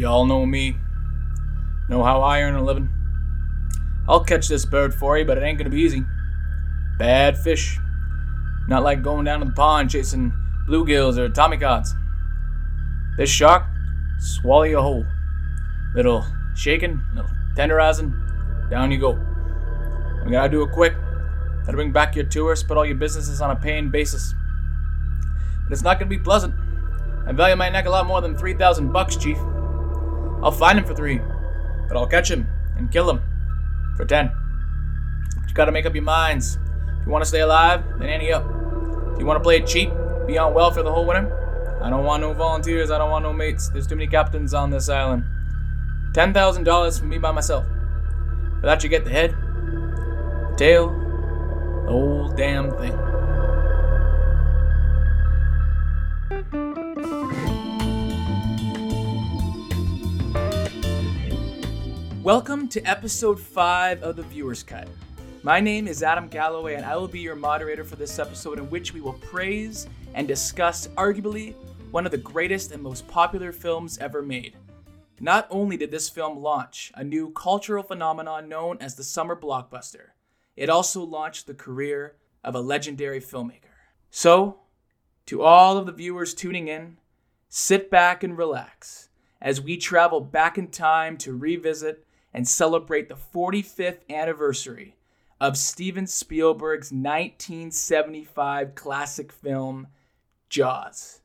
Y'all know me. Know how I earn a living. I'll catch this bird for you, but it ain't gonna be easy. Bad fish. Not like going down to the pond chasing bluegills or tommycods. This shark, swallow you whole. Little shaking, little tenderizing, down you go. We gotta do it quick. Gotta bring back your tourists, put all your businesses on a paying basis. But it's not gonna be pleasant. I value my neck a lot more than 3,000 bucks, Chief. I'll find him for three, but I'll catch him and kill him for 10. But you gotta make up your minds. If you wanna stay alive, then ante up. If you wanna play it cheap, be on welfare the whole winter, I don't want no volunteers, I don't want no mates. There's too many captains on this island. $10,000 for me by myself. For that, you get the head, the tail, the whole damn thing. Welcome to episode 5 of the Viewer's Cut. My name is Adam Galloway, and I will be your moderator for this episode, in which we will praise and discuss arguably one of the greatest and most popular films ever made. Not only did this film launch a new cultural phenomenon known as the summer blockbuster, it also launched the career of a legendary filmmaker. So, to all of the viewers tuning in, sit back and relax as we travel back in time to revisit and celebrate the 45th anniversary of Steven Spielberg's 1975 classic film, Jaws.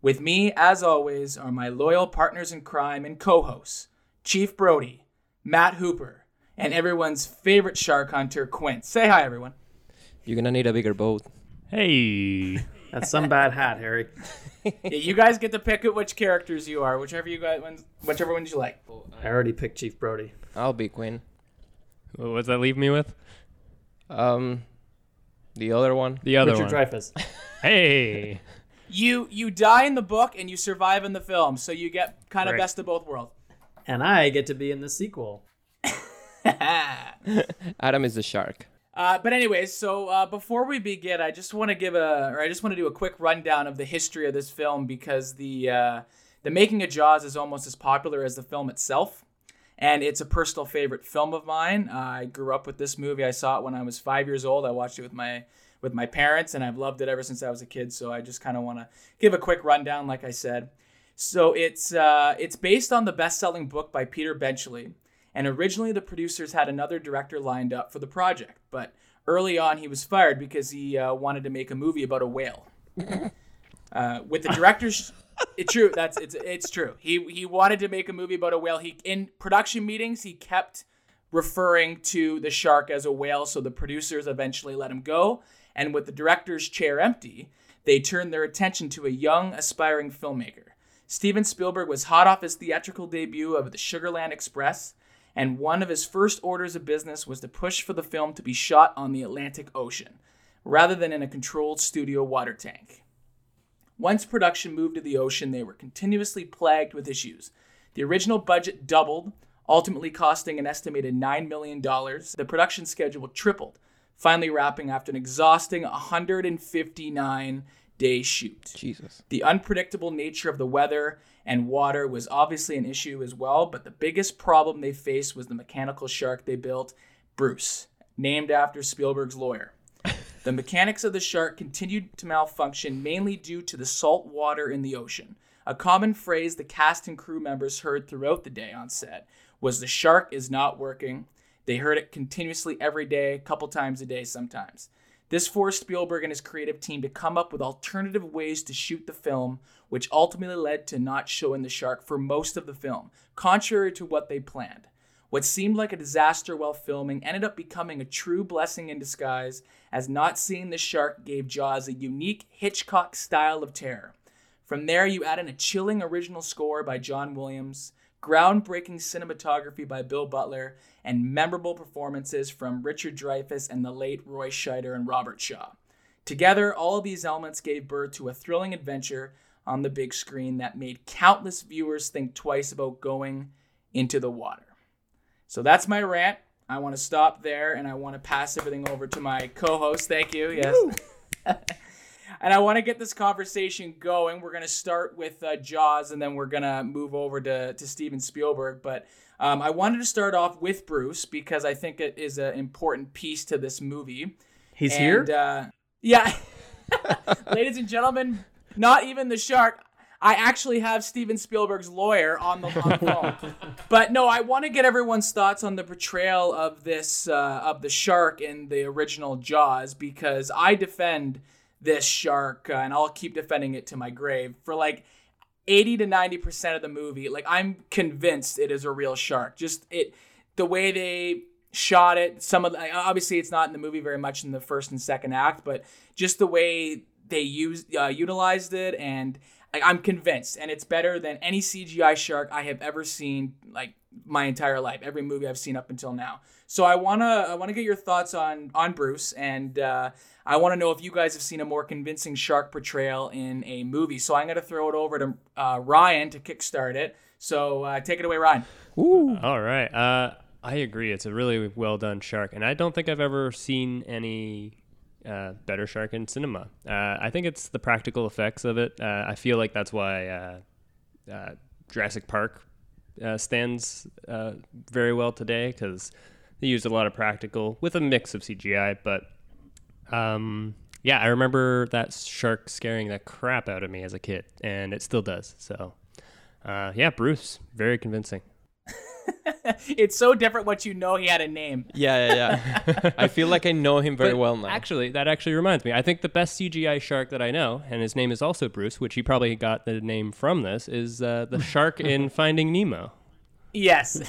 With me, as always, are my loyal partners in crime and co hosts, Chief Brody, Matt Hooper, and everyone's favorite shark hunter, Quint. Say hi, everyone. You're gonna need a bigger boat. Hey. That's some bad hat, Harry. Yeah, you guys get to pick which characters you are, whichever you guys, ones- whichever ones you like. I already picked Chief Brody. I'll be Quint. What does that leave me with? Um, the other one. The other Richard one. Dreyfuss. Hey. You you die in the book and you survive in the film, so you get kind of Right. best of both worlds. and I get to be in the sequel. Adam is the shark. Uh, but anyways, so uh, before we begin, I just want to give a, or I just want to do a quick rundown of the history of this film because the uh, the making of Jaws is almost as popular as the film itself, and it's a personal favorite film of mine. I grew up with this movie. I saw it when I was five years old. I watched it with my with my parents, and I've loved it ever since I was a kid. So I just kind of want to give a quick rundown, like I said. So it's uh, it's based on the best-selling book by Peter Benchley, and originally the producers had another director lined up for the project, but early on he was fired because he uh, wanted to make a movie about a whale. Uh, with the directors, it's true. That's it's it's true. He he wanted to make a movie about a whale. He in production meetings he kept referring to the shark as a whale, so the producers eventually let him go. And with the director's chair empty, they turned their attention to a young, aspiring filmmaker. Steven Spielberg was hot off his theatrical debut of The Sugarland Express, and one of his first orders of business was to push for the film to be shot on the Atlantic Ocean, rather than in a controlled studio water tank. Once production moved to the ocean, they were continuously plagued with issues. The original budget doubled, ultimately costing an estimated $9 million. The production schedule tripled, finally wrapping after an exhausting 159 day shoot. Jesus. The unpredictable nature of the weather and water was obviously an issue as well, but the biggest problem they faced was the mechanical shark they built, Bruce, named after Spielberg's lawyer. The mechanics of the shark continued to malfunction mainly due to the salt water in the ocean. A common phrase the cast and crew members heard throughout the day on set was the shark is not working. They heard it continuously every day, a couple times a day sometimes. This forced Spielberg and his creative team to come up with alternative ways to shoot the film, which ultimately led to not showing the shark for most of the film, contrary to what they planned. What seemed like a disaster while filming ended up becoming a true blessing in disguise, as not seeing the shark gave Jaws a unique Hitchcock style of terror. From there, you add in a chilling original score by John Williams, groundbreaking cinematography by Bill Butler, and memorable performances from Richard Dreyfuss and the late Roy Scheider and Robert Shaw. Together, all of these elements gave birth to a thrilling adventure on the big screen that made countless viewers think twice about going into the water. So that's my rant. I want to stop there and I want to pass everything over to my co host. Thank you. Yes. and I want to get this conversation going. We're gonna start with uh, Jaws, and then we're gonna move over to to Steven Spielberg. But um, I wanted to start off with Bruce because I think it is an important piece to this movie. He's And, here. Uh, yeah. Ladies and gentlemen, not even the shark. I actually have Steven Spielberg's lawyer on the, on the phone. but no, I want to get everyone's thoughts on the portrayal of this uh, of the shark in the original Jaws because I defend this shark uh, and I'll keep defending it to my grave for like 80 to 90% of the movie. Like I'm convinced it is a real shark. Just it the way they shot it, some of the, obviously it's not in the movie very much in the first and second act, but just the way they used uh, utilized it and like, I'm convinced and it's better than any CGI shark I have ever seen like my entire life, every movie I've seen up until now. So I want to I want to get your thoughts on on Bruce and uh, I want to know if you guys have seen a more convincing shark portrayal in a movie. So I'm going to throw it over to uh, Ryan to kickstart it. So uh, take it away, Ryan. Ooh. All right. Uh, I agree. It's a really well done shark, and I don't think I've ever seen any uh, better shark in cinema. Uh, I think it's the practical effects of it. Uh, I feel like that's why uh, uh, Jurassic Park uh, stands uh, very well today because they used a lot of practical with a mix of CGI. But um, yeah, I remember that shark scaring the crap out of me as a kid, and it still does. So uh, yeah, Bruce, very convincing. it's so different once you know he had a name. Yeah, yeah, yeah. I feel like I know him very But well now. Actually, that actually reminds me. I think the best CGI shark that I know, and his name is also Bruce, which he probably got the name from this, is uh, the shark in Finding Nemo. Yes.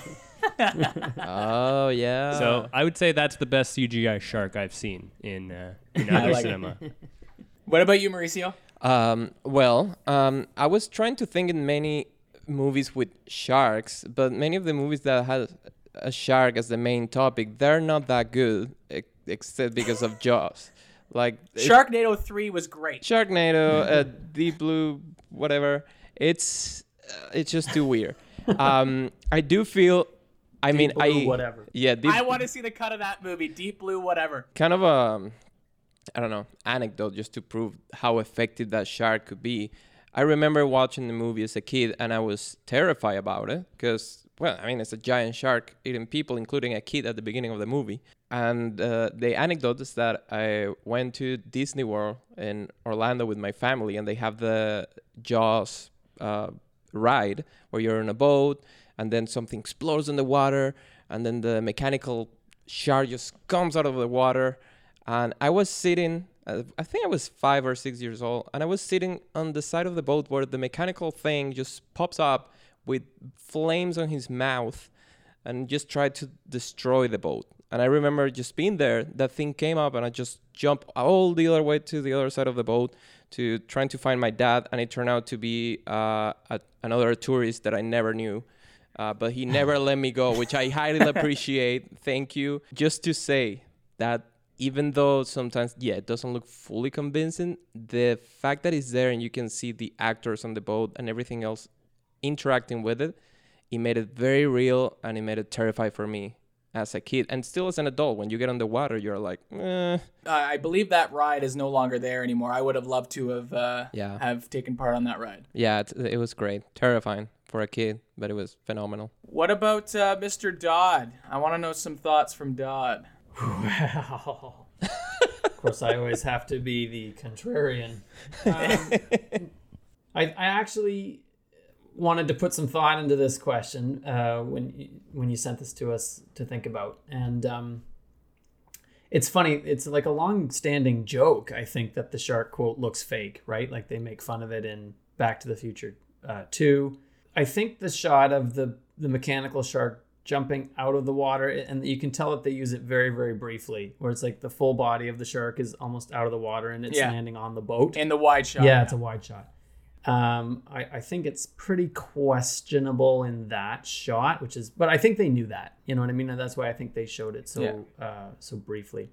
Oh yeah. So I would say that's the best CGI shark I've seen in uh, in other like it. cinema. what about you, Mauricio? Um, well, um, I was trying to think in many movies with sharks, but many of the movies that had a shark as the main topic, they're not that good, except because of Jaws. Like it- Sharknado 3 was great. Sharknado, uh, Deep Blue, whatever. It's uh, it's just too weird. Um, I do feel. I mean, Blue, I whatever. yeah, deep, I want to see the cut of that movie, Deep Blue, whatever. kind of a I don't know anecdote just to prove how effective that shark could be. I remember watching the movie as a kid and I was terrified about it because well, I mean it's a giant shark eating people, including a kid at the beginning of the movie. And uh, the anecdote is that I went to Disney World in Orlando with my family, and they have the Jaws uh, ride where you're in a boat and then something explodes in the water and then the mechanical shark just comes out of the water. And i was sitting uh, i think i was five or six years old and i was sitting on the side of the boat where the mechanical thing just pops up with flames on his mouth and just tried to destroy the boat. And i remember just being there that thing came up and i just jumped all the other way to the other side of the boat to trying to find my dad and it turned out to be uh, a, another tourist that i never knew uh, but he never let me go, which I highly appreciate. Thank you. Just to say that even though sometimes, yeah, it doesn't look fully convincing, the fact that it's there and you can see the actors on the boat and everything else interacting with it, it made it very real and it made it terrifying for me as a kid and still as an adult. When you get on the water, you're like, eh. Uh, I believe that ride is no longer there anymore. I would have loved to have uh, Yeah. have taken part on that ride. yeah, it, it was great, terrifying for a kid, but it was phenomenal. What about uh, Mr. Dodd? I want to know some thoughts from Dodd. Well, of course, I always have to be the contrarian. Um, I, I actually wanted to put some thought into this question uh, when you, when you sent this to us to think about, and um, it's funny. It's like a long-standing joke. I think that the shark quote looks fake, right? Like they make fun of it in Back to the Future uh, Two. I think the shot of the the mechanical shark jumping out of the water and you can tell that they use it very very briefly where it's like the full body of the shark is almost out of the water and it's Yeah. landing on the boat. In the wide shot. yeah it's a wide shot. Um, I, I think it's pretty questionable in that shot which is but i think they knew that you know what i mean? And that's why i think they showed it so uh, so briefly.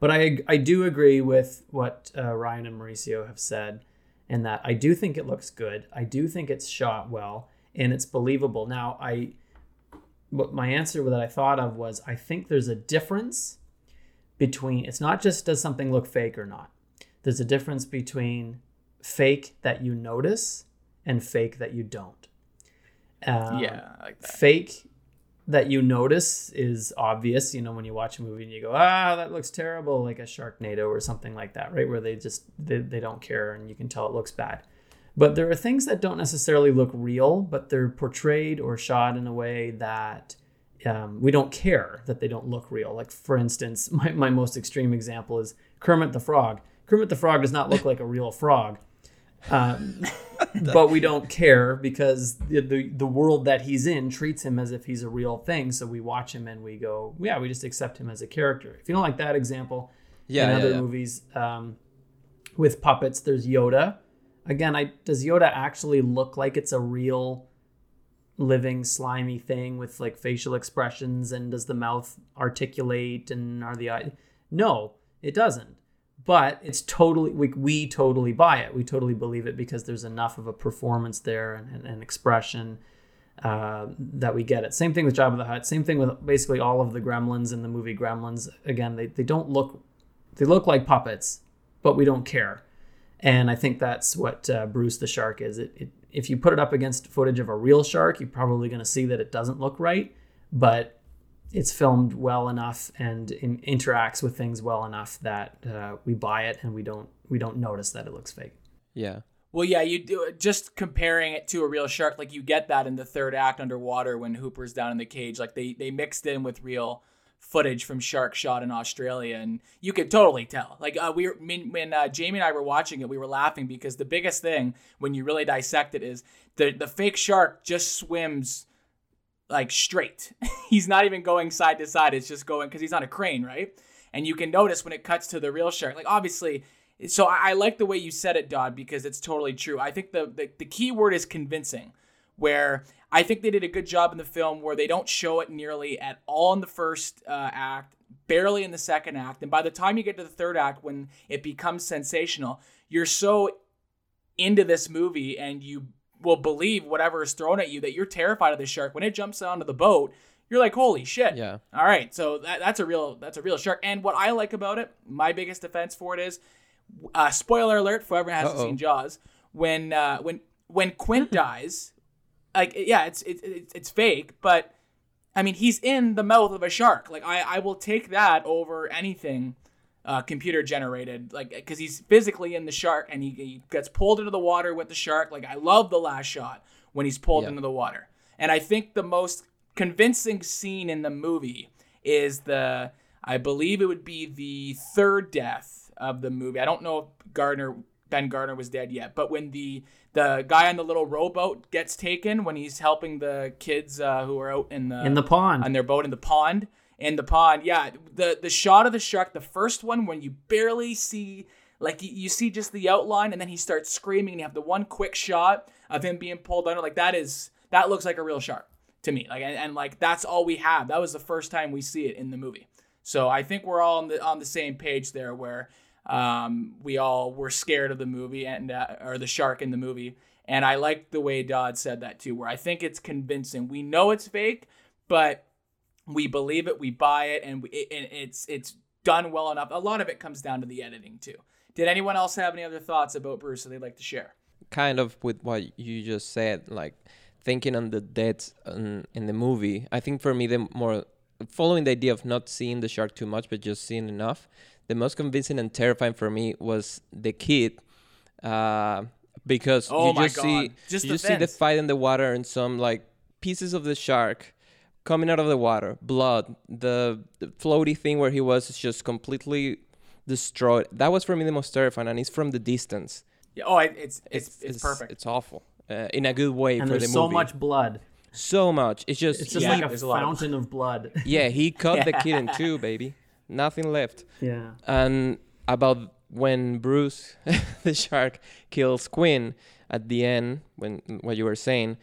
But I, I do agree with what uh, Ryan and Mauricio have said in that I do think it looks good. I do think it's shot well and it's believable. Now, I what my answer that I thought of was I think there's a difference between it's not just does something look fake or not. there's a difference between fake that you notice and fake that you don't. Um, yeah, like that. fake that you notice is obvious. You know, when you watch a movie and you go, ah, that looks terrible, like a Sharknado or something like that, right? Where they just they, they don't care and you can tell it looks bad. But there are things that don't necessarily look real, but they're portrayed or shot in a way that um, we don't care that they don't look real. Like for instance, my, my most extreme example is Kermit the Frog. Kermit the Frog does not look like a real frog. Um, but we don't care because the, the the world that he's in treats him as if he's a real thing. So we watch him and we go, yeah, we just accept him as a character. If you don't like that example, Yeah, in yeah, other yeah. movies um, with puppets, there's Yoda. Again, I does Yoda actually look like it's a real living slimy thing with like facial expressions and does the mouth articulate and are the eyes? No, it doesn't but it's totally we, we totally buy it. We totally believe it because there's enough of a performance there and, and, and expression uh, that we get it. Same thing with Jabba the Hutt. Same thing with basically all of the gremlins in the movie gremlins. Again they, they don't look they look like puppets but we don't care. And i think that's what uh, bruce the shark is. It, it if you put it up against footage of a real shark you're probably going to see that it doesn't look right but it's filmed well enough and in, interacts with things well enough that uh, we buy it and we don't we don't notice that it looks fake. Yeah. Well, yeah, you do just comparing it to a real shark, like you get that in the third act underwater when Hooper's down in the cage. Like they they mixed in with real footage from shark shot in Australia, and you could totally tell. Like uh, we were when, when uh, Jamie and I were watching it, we were laughing because the biggest thing when you really dissect it is the the fake shark just swims like straight. he's not even going side to side. It's just going because he's on a crane, right? And you can notice when it cuts to the real shark. Like obviously, so I, I like the way you said it, Dodd, because it's totally true. I think the, the the key word is convincing, where I think they did a good job in the film where they don't show it nearly at all in the first uh, act, barely in the second act, and by the time you get to the third act, when it becomes sensational, you're so into this movie and you will believe whatever is thrown at you that you're terrified of the shark. When it jumps onto the boat, you're like, holy shit. Yeah. All right. So that, that's a real that's a real shark. And what I like about it, my biggest defense for it is, uh, spoiler alert for whoever hasn't Uh-oh. seen Jaws. When uh, when when Quint dies, like yeah, it's it's it's it's fake, but I mean he's in the mouth of a shark. Like I I will take that over anything uh, computer generated, like because he's physically in the shark and he, he gets pulled into the water with the shark. Like I love the last shot when he's pulled Yeah. into the water, and I think the most convincing scene in the movie is the I believe it would be the third death of the movie. I don't know if Gardner Ben Gardner was dead yet, but when the the guy on the little rowboat gets taken when he's helping the kids uh, who are out in the In the pond. on their boat in the pond. In the pond, yeah. The the shot of the shark, the first one when you barely see like you, see just the outline and then he starts screaming and you have the one quick shot of him being pulled under. Like that is that looks like a real shark to me. Like and, and like that's all we have. That was the first time we see it in the movie. So I think we're all on the on the same page there where um, we all were scared of the movie and uh, or the shark in the movie. And I like the way Dodd said that too, where I think it's convincing. We know it's fake, but we believe it, we buy it, and, we, it, and it's it's done well enough. A lot of it comes down to the editing too. Did anyone else have any other thoughts about Bruce that they'd like to share? kind of with what you just said, like thinking on the deaths in, in the movie. I think for me, the more following the idea of not seeing the shark too much, but just seeing enough. The most convincing and terrifying for me was the kid, uh, because Oh you just God. see Just you the just see the fight in the water and some like pieces of the shark coming out of the water, blood. The, the floaty thing where he was is just completely destroyed. That was for me the most terrifying, and it's from the distance Yeah, oh, it, it's, it's it's perfect. it's awful uh, in a good way and for the there's movie. so much blood. so much. It's just, It's just Yeah, like a there's a of- fountain of blood. yeah. He cut the kid in two, baby. Nothing left. yeah. And about when Bruce, the shark, kills Quint at the end, when what you were saying,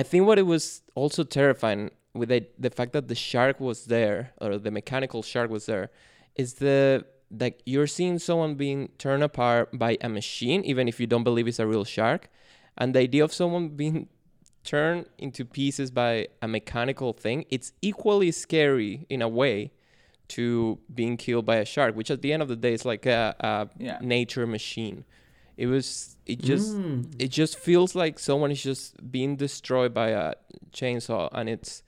I think what it was also terrifying with the, the fact that the shark was there or the mechanical shark was there, is the like you're seeing someone being torn apart by a machine, even if you don't believe it's a real shark, and the idea of someone being turned into pieces by a mechanical thing, it's equally scary in a way to being killed by a shark, which at the end of the day is like a, a Yeah. nature machine. It was it just Mm. it just feels like someone is just being destroyed by a chainsaw and it's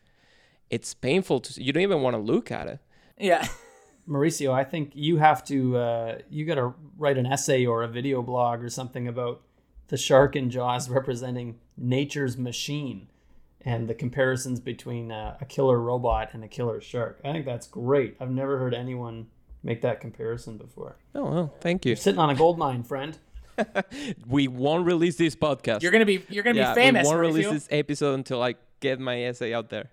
it's painful to you don't even want to look at it. Yeah. Mauricio, I think you have to uh, you got to write an essay or a video blog or something about the shark in Jaws representing nature's machine and the comparisons between uh, a killer robot and a killer shark. I think that's great. I've never heard anyone make that comparison before. Oh, well, thank you. You're sitting on a gold mine, friend. We won't release this podcast. You're gonna be you're gonna yeah, be famous. we won't Mauricio. release this episode until I get my essay out there.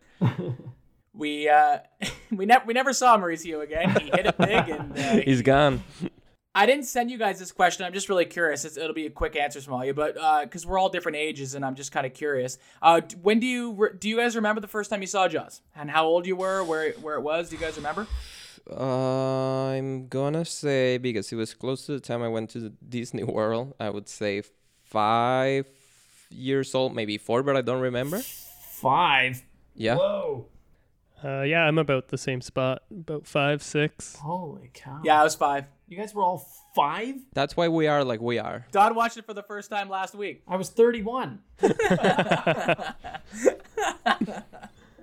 We uh we never we never saw Mauricio again. He hit it big and uh, He's gone. I didn't send you guys this question. I'm just really curious. It's, it'll be a quick answer from all you, but because we're all different ages, and I'm just kind of curious. Uh, when do you re- do you guys remember the first time you saw Jaws and how old you were, where where it was? Do you guys remember? Uh, I'm gonna say because it was close to the time I went to the Disney World. I would say five years old, maybe four, but I don't remember. Five. Yeah. Whoa. Uh, yeah, I'm about the same spot, about five, six. Holy cow. Yeah, I was five. You guys were all five? That's why we are like we are. Don watched it for the first time last week. I was 31.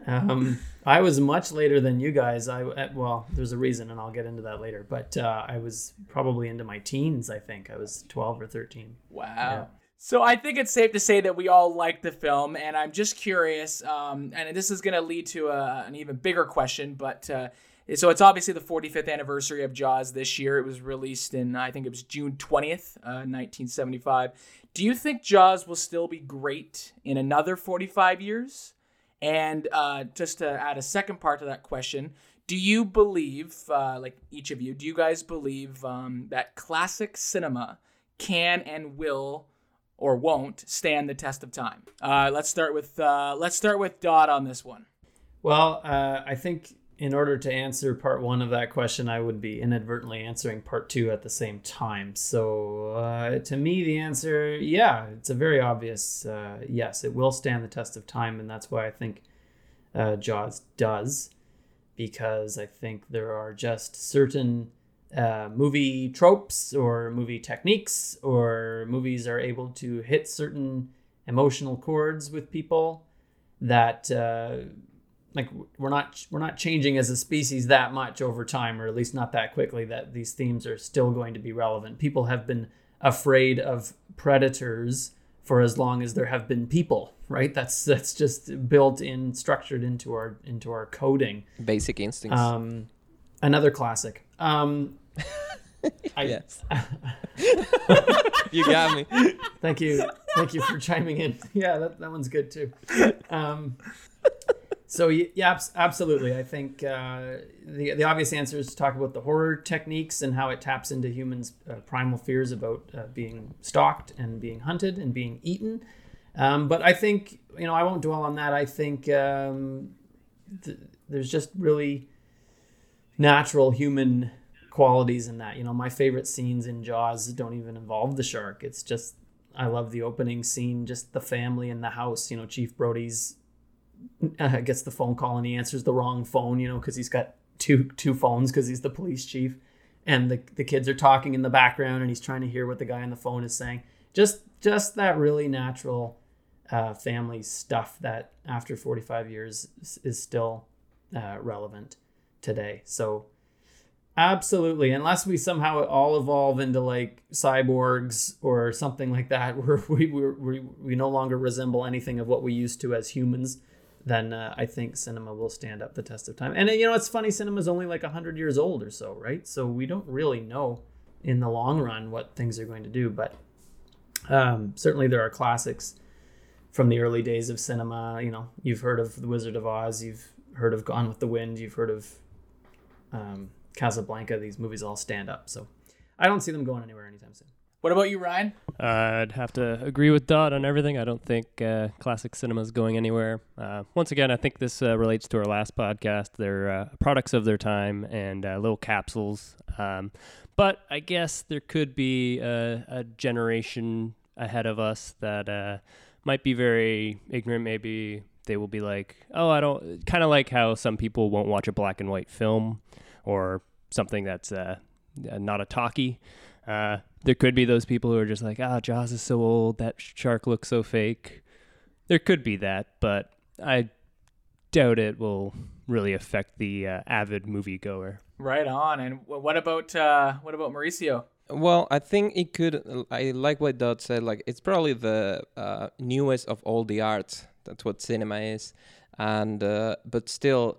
um, I was much later than you guys. I uh, well, there's a reason, and I'll get into that later. But uh, I was probably into my teens. I think I was 12 or 13. Wow. So I think it's safe to say that we all like the film, and I'm just curious, um, and this is going to lead to a, an even bigger question. But uh, so it's obviously the 45th anniversary of Jaws this year. It was released in I think it was June 20th, uh, 1975. Do you think Jaws will still be great in another 45 years? And uh, just to add a second part to that question, do you believe, uh, like each of you, do you guys believe um, that classic cinema can and will or won't stand the test of time? Uh, let's start with uh, let's start with Dot on this one. Well, uh, I think in order to answer part one of that question, I would be inadvertently answering part two at the same time. So, uh, to me, the answer, yeah, it's a very obvious uh, yes, it will stand the test of time. And that's why I think uh, Jaws does, because I think there are just certain uh, movie tropes or movie techniques, or movies are able to hit certain emotional chords with people that uh, like we're not we're not changing as a species that much over time or at least not that quickly that these themes are still going to be relevant. People have been afraid of predators for as long as there have been people right? That's that's just built in structured into our into our coding. Basic instincts. um another classic um I, yes. you got me. Thank you. Thank you for chiming in. Yeah, that, that one's good too. Um, so y- yeah, absolutely. I think uh, the the obvious answer is to talk about the horror techniques and how it taps into humans' uh, primal fears about uh, being stalked and being hunted and being eaten. Um, but I think you know I won't dwell on that. I think um, th- there's just really natural human qualities in that. You know, my favorite scenes in Jaws don't even involve the shark. It's just I love the opening scene, just the family in the house. You know, Chief Brody's uh, gets the phone call and he answers the wrong phone. You know, because he's got two two phones because he's the police chief, and the the kids are talking in the background and he's trying to hear what the guy on the phone is saying. Just just that really natural uh, family stuff that after 45 years is, is still uh, relevant today. So absolutely, unless we somehow all evolve into like cyborgs or something like that, where we we we, we no longer resemble anything of what we used to as humans, then uh, I think cinema will stand up the test of time. And uh, you know, it's funny, cinema's only like 100 years old or so, right? So we don't really know in the long run what things are going to do, but um, certainly there are classics from the early days of cinema. You know, you've heard of The Wizard of Oz, you've heard of Gone with the Wind, you've heard of um, Casablanca. These movies all stand up. So I don't see them going anywhere anytime soon. What about you, Ryan? Uh, I'd have to agree with Dot on everything. I don't think uh, classic cinema is going anywhere. Uh, once again, I think this uh, relates to our last podcast. They're uh, products of their time and uh, little capsules. Um, but I guess there could be a, a generation ahead of us that uh, might be very ignorant. Maybe they will be like, oh, I don't, kind of like how some people won't watch a black and white film. or something that's uh, not a talkie. Uh, there could be those people who are just like, ah, Jaws is so old, that shark looks so fake. There could be that, but I doubt it will really affect the uh, avid moviegoer. Right on. And what about uh, what about Mauricio? Well, I think it could. I like what Dot said. Like, it's probably the uh, newest of all the arts. That's what cinema is, and uh, but still,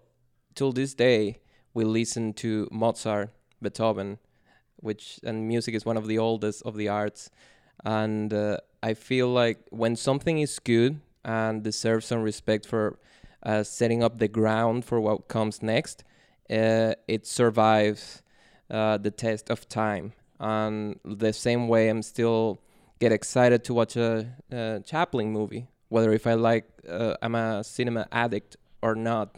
till this day, we listen to Mozart, Beethoven, which and music is one of the oldest of the arts, and uh, I feel like when something is good and deserves some respect for uh, setting up the ground for what comes next, uh, it survives uh, the test of time. And the same way, I'm still get excited to watch a, a Chaplin movie, whether if I like uh, I'm a cinema addict or not.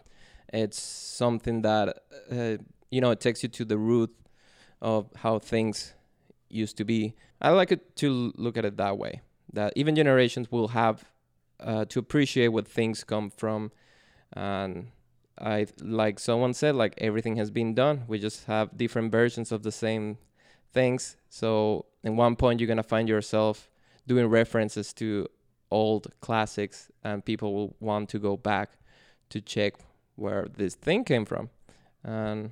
It's something that uh, you know it takes you to the root of how things used to be. I like it to look at it that way. That even generations will have uh, to appreciate what things come from and I like someone said like everything has been done. We just have different versions of the same things. So in one point you're gonna find yourself doing references to old classics, and people will want to go back to check where this thing came from. And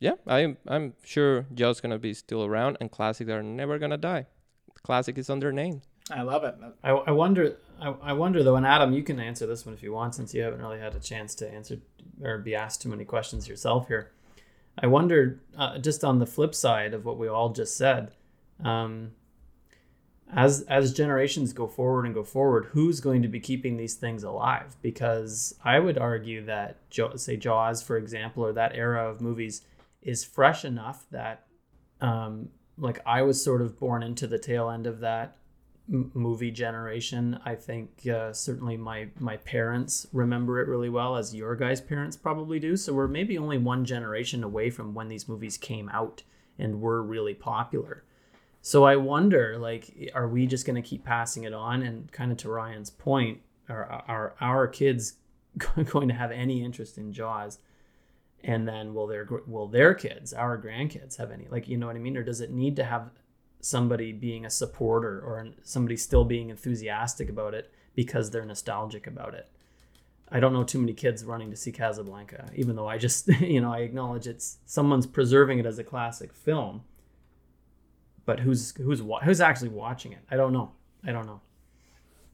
yeah, I'm I'm sure Jaws gonna be still around, and classics are never gonna die. Classic is under name. I love it. I, I wonder. I, I wonder though, and Adam, you can answer this one if you want, since you haven't really had a chance to answer or be asked too many questions yourself here. I wonder, uh, just on the flip side of what we all just said, um, as as generations go forward and go forward, who's going to be keeping these things alive? Because I would argue that, say Jaws, for example, or that era of movies, is fresh enough that, um, like I was sort of born into the tail end of that movie generation. I think uh, certainly my my parents remember it really well, as your guys' parents probably do. So we're maybe only one generation away from when these movies came out and were really popular. So I wonder, like, are we just going to keep passing it on? And kind of to Ryan's point, are are our kids going to have any interest in Jaws? And then will their will their kids, our grandkids, have any? Like, you know what I mean? Or does it need to have somebody being a supporter or somebody still being enthusiastic about it because they're nostalgic about it. I don't know too many kids running to see Casablanca, even though I just, you know, I acknowledge it's someone's preserving it as a classic film. But who's who's who's actually watching it? I don't know. I don't know.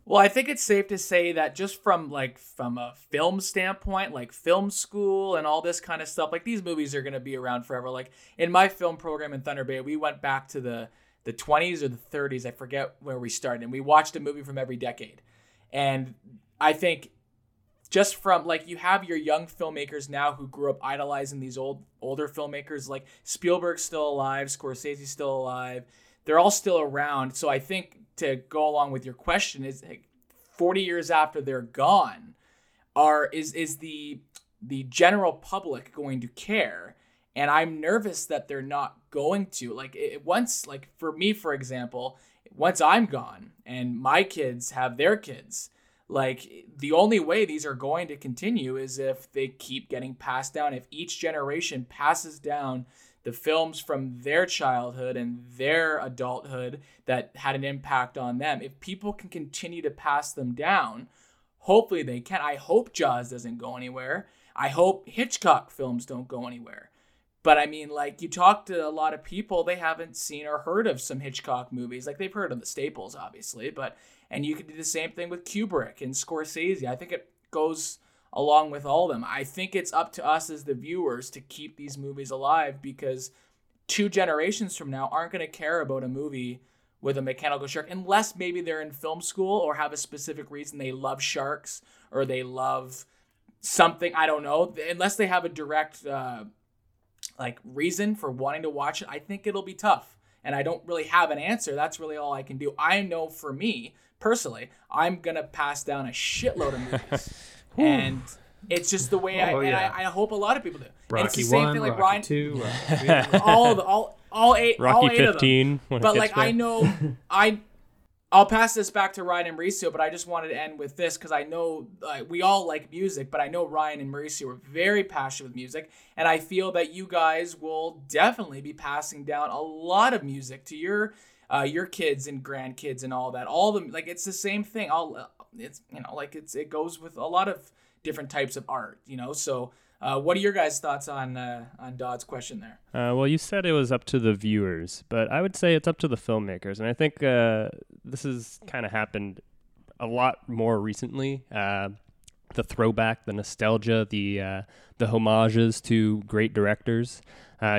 Well, I think it's safe to say that just from like from a film standpoint, like film school and all this kind of stuff, like these movies are going to be around forever. Like in my film program in Thunder Bay, we went back to the the 20s or the 30s. I forget where we started. And we watched a movie from every decade. And I think just from like you have your young filmmakers now who grew up idolizing these old older filmmakers like Spielberg's still alive, Scorsese's still alive. They're all still around. So I think to go along with your question is like 40 years after they're gone are is is the the general public going to care? And I'm nervous that they're not going to like it, once like for me for example once i'm gone and my kids have their kids like the only way these are going to continue is if they keep getting passed down if each generation passes down the films from their childhood and their adulthood that had an impact on them. If people can continue to pass them down hopefully they can. I hope jaws doesn't go anywhere. I hope hitchcock films don't go anywhere. But I mean, like, you talk to a lot of people, they haven't seen or heard of some Hitchcock movies. Like, they've heard of the staples, obviously, but, and you could do the same thing with Kubrick and Scorsese. I think it goes along with all of them. I think it's up to us as the viewers to keep these movies alive because two generations from now aren't going to care about a movie with a mechanical shark unless maybe they're in film school or have a specific reason they love sharks or they love something. I don't know. Unless they have a direct, uh, like reason for wanting to watch it, I think it'll be tough. And I don't really have an answer. That's really all I can do. I know for me personally, I'm gonna pass down a shitload of movies, and it's just the way oh, I, yeah. I, I. hope a lot of people do. Rocky and it's the same one, thing like Rocky Ryan. Two, all the all all eight Rocky all eight 15, of them. But like back. I know, I I'll pass this back to Ryan and Mauricio, but I just wanted to end with this because I know uh, we all like music, but I know Ryan and Mauricio are very passionate with music, and I feel that you guys will definitely be passing down a lot of music to your uh, your kids and grandkids and all that. All them like it's the same thing. All uh, it's you know like it's it goes with a lot of different types of art. You know, so uh, what are your guys' thoughts on uh, on Dodd's question there? Uh, well, you said it was up to the viewers, but I would say it's up to the filmmakers, and I think uh, this has kind of happened a lot more recently. Uh, the throwback, the nostalgia, the uh, the homages to great directors.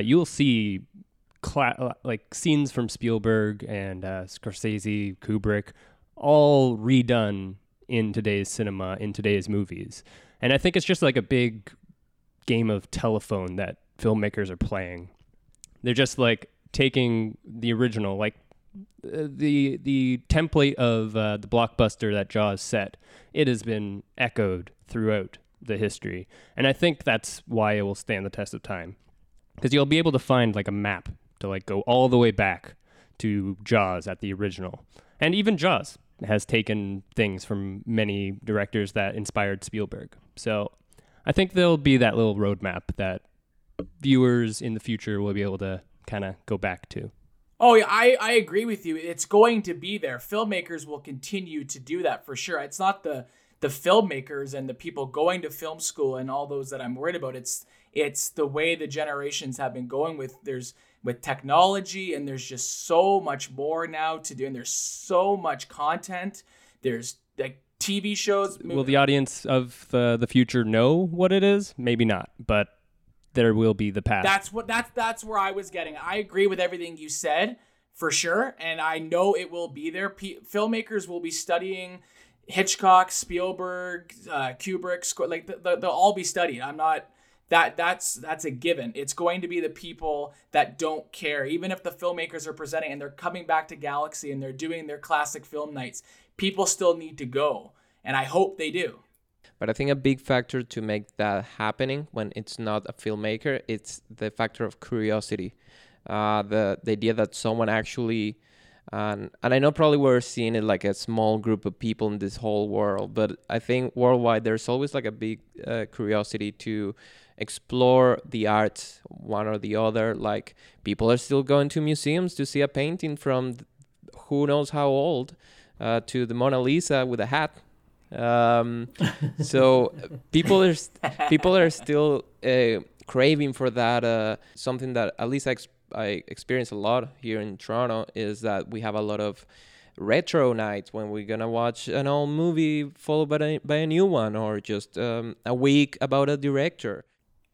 you'll see cla- like scenes from Spielberg and Scorsese, Kubrick, all redone in today's cinema, in today's movies. And I think it's just like a big game of telephone that filmmakers are playing. They're just like taking the original, like uh, the the template of uh, the blockbuster that Jaws set. It has been echoed throughout the history, and I think that's why it will stand the test of time, because you'll be able to find like a map to like go all the way back to Jaws at the original, and even Jaws has taken things from many directors that inspired Spielberg. So I think there'll be that little roadmap that viewers in the future will be able to kind of go back to. Oh yeah, I, I agree with you. It's going to be there. Filmmakers will continue to do that for sure. It's not the the filmmakers and the people going to film school and all those that I'm worried about. It's it's the way the generations have been going with there's with technology and there's just so much more now to do and there's so much content. There's like TV shows. Will the audience of the the future know what it is? Maybe not, but there will be the past. That's what that's that's where I was getting. I agree with everything you said for sure, and I know it will be there. P- filmmakers will be studying Hitchcock, Spielberg, uh, Kubrick, like they'll all be studied. I'm not that that's that's a given. It's going to be the people that don't care, even if the filmmakers are presenting and they're coming back to Galaxy and they're doing their classic film nights people still need to go. And I hope they do. But I think a big factor to make that happening when it's not a filmmaker, it's the factor of curiosity. Uh, the the idea that someone actually, and and I know probably we're seeing it like a small group of people in this whole world, but I think worldwide there's always like a big uh, curiosity to explore the art one or the other. Like people are still going to museums to see a painting from who knows how old uh, to the Mona Lisa with a hat. Um, so people are st- people are still uh, craving for that. Uh, something that at least I, ex- I experience a lot here in Toronto is that we have a lot of retro nights when we're gonna watch an old movie followed by a, by a new one or just um, a week about a director.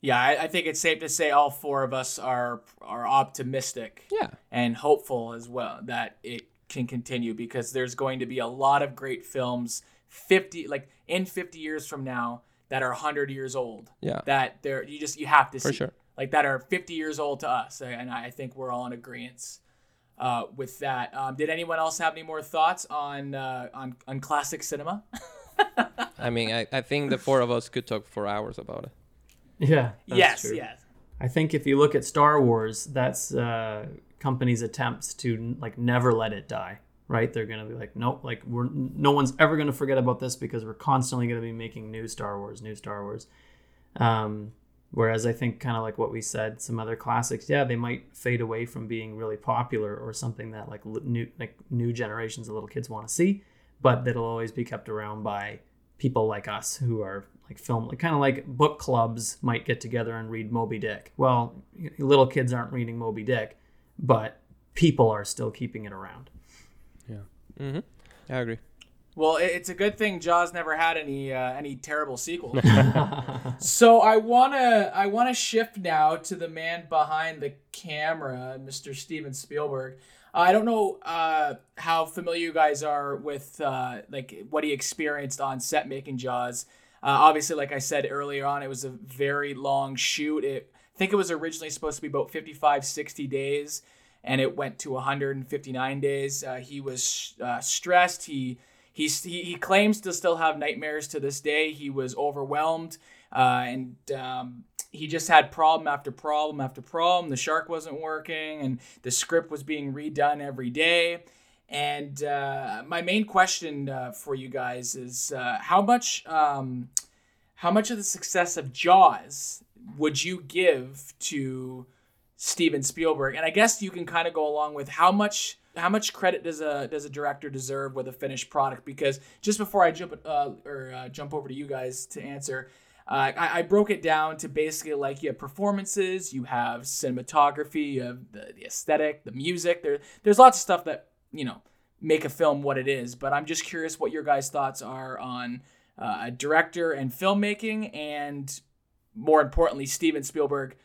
Yeah, I, I, think it's safe to say all four of us are are optimistic. Yeah. And hopeful as well that it can continue because there's going to be a lot of great films 50 like in 50 years from now that are 100 years old yeah. that they're you just you have to for see. sure. Like that are 50 years old to us and i think we're all in agreement uh, with that. Um, did anyone else have any more thoughts on uh, on, on classic cinema? I mean I, I think the four of us could talk for hours about it yeah yes true. yes. I think if you look at star wars that's uh, company's attempts to like never let it die right? They're gonna be like nope like we're no one's ever gonna forget about this because we're constantly gonna be making new star wars new star wars. Um, whereas i think kind of like what we said some other classics yeah they might fade away from being really popular or something that like new like new generations of little kids want to see but that'll always be kept around by people like us who are like film like kind of like book clubs might get together and read moby dick well little kids aren't reading moby dick but people are still keeping it around. Yeah. Mm-hmm. I agree. Well, it's a good thing Jaws never had any uh, any terrible sequels. so I wanna I wanna shift now to the man behind the camera, Mr. Steven Spielberg. I don't know uh, how familiar you guys are with uh, like what he experienced on set making Jaws. Uh, obviously, like I said earlier on, it was a very long shoot. It I think it was originally supposed to be about 55, 60 days, and it went to 159 days. Uh, he was uh, stressed. He, he, he claims to still have nightmares to this day. He was overwhelmed, uh, and um, he just had problem after problem after problem. The shark wasn't working, and the script was being redone every day. And uh, my main question uh, for you guys is uh, how much um, how much of the success of Jaws would you give to Steven Spielberg? And I guess you can kind of go along with how much how much credit does a does a director deserve with a finished product? Because just before I jump uh, or uh, jump over to you guys to answer, uh, I, I, broke it down to basically like you have performances, you have cinematography, you have the, the aesthetic, the music. There, there's lots of stuff that you know make a film what it is. But I'm just curious what your guys' thoughts are on uh, a director and filmmaking, and more importantly, Steven Spielberg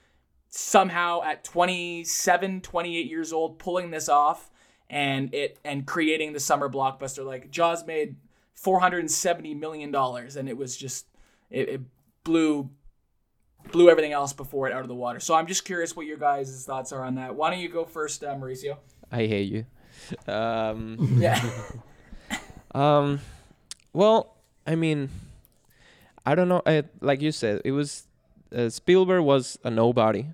somehow at 27, 28 years old pulling this off and it and creating the summer blockbuster. Like Jaws made 470 million dollars, and it was just it, it blew blew everything else before it out of the water. So I'm just curious what your guys' thoughts are on that. Why don't you go first, uh, Mauricio? I hate you. Um, yeah. um, well, I mean, I don't know. I, like you said, it was uh, Spielberg was a nobody,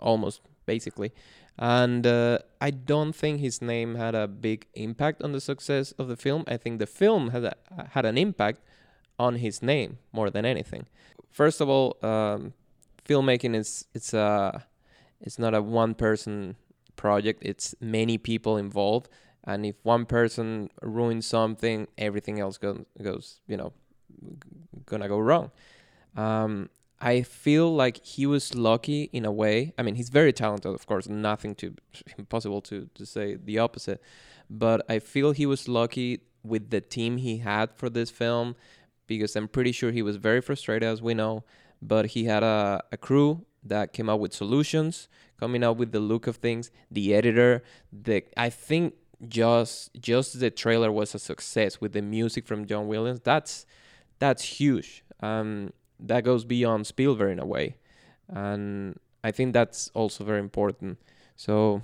almost basically, and uh, I don't think his name had a big impact on the success of the film. I think the film had a, had an impact on his name more than anything. First of all, um, filmmaking is it's a it's not a one person project. It's many people involved, and if one person ruins something, everything else goes goes you know gonna go wrong. Um, I feel like he was lucky in a way. I mean, he's very talented, of course, nothing to impossible to to say the opposite. But I feel he was lucky with the team he had for this film because I'm pretty sure he was very frustrated, as we know. But he had a, a crew that came up with solutions, coming up with the look of things. The editor, the I think just just the trailer was a success with the music from John Williams. That's that's huge. Um, that goes beyond Spielberg in a way, and I think that's also very important. So,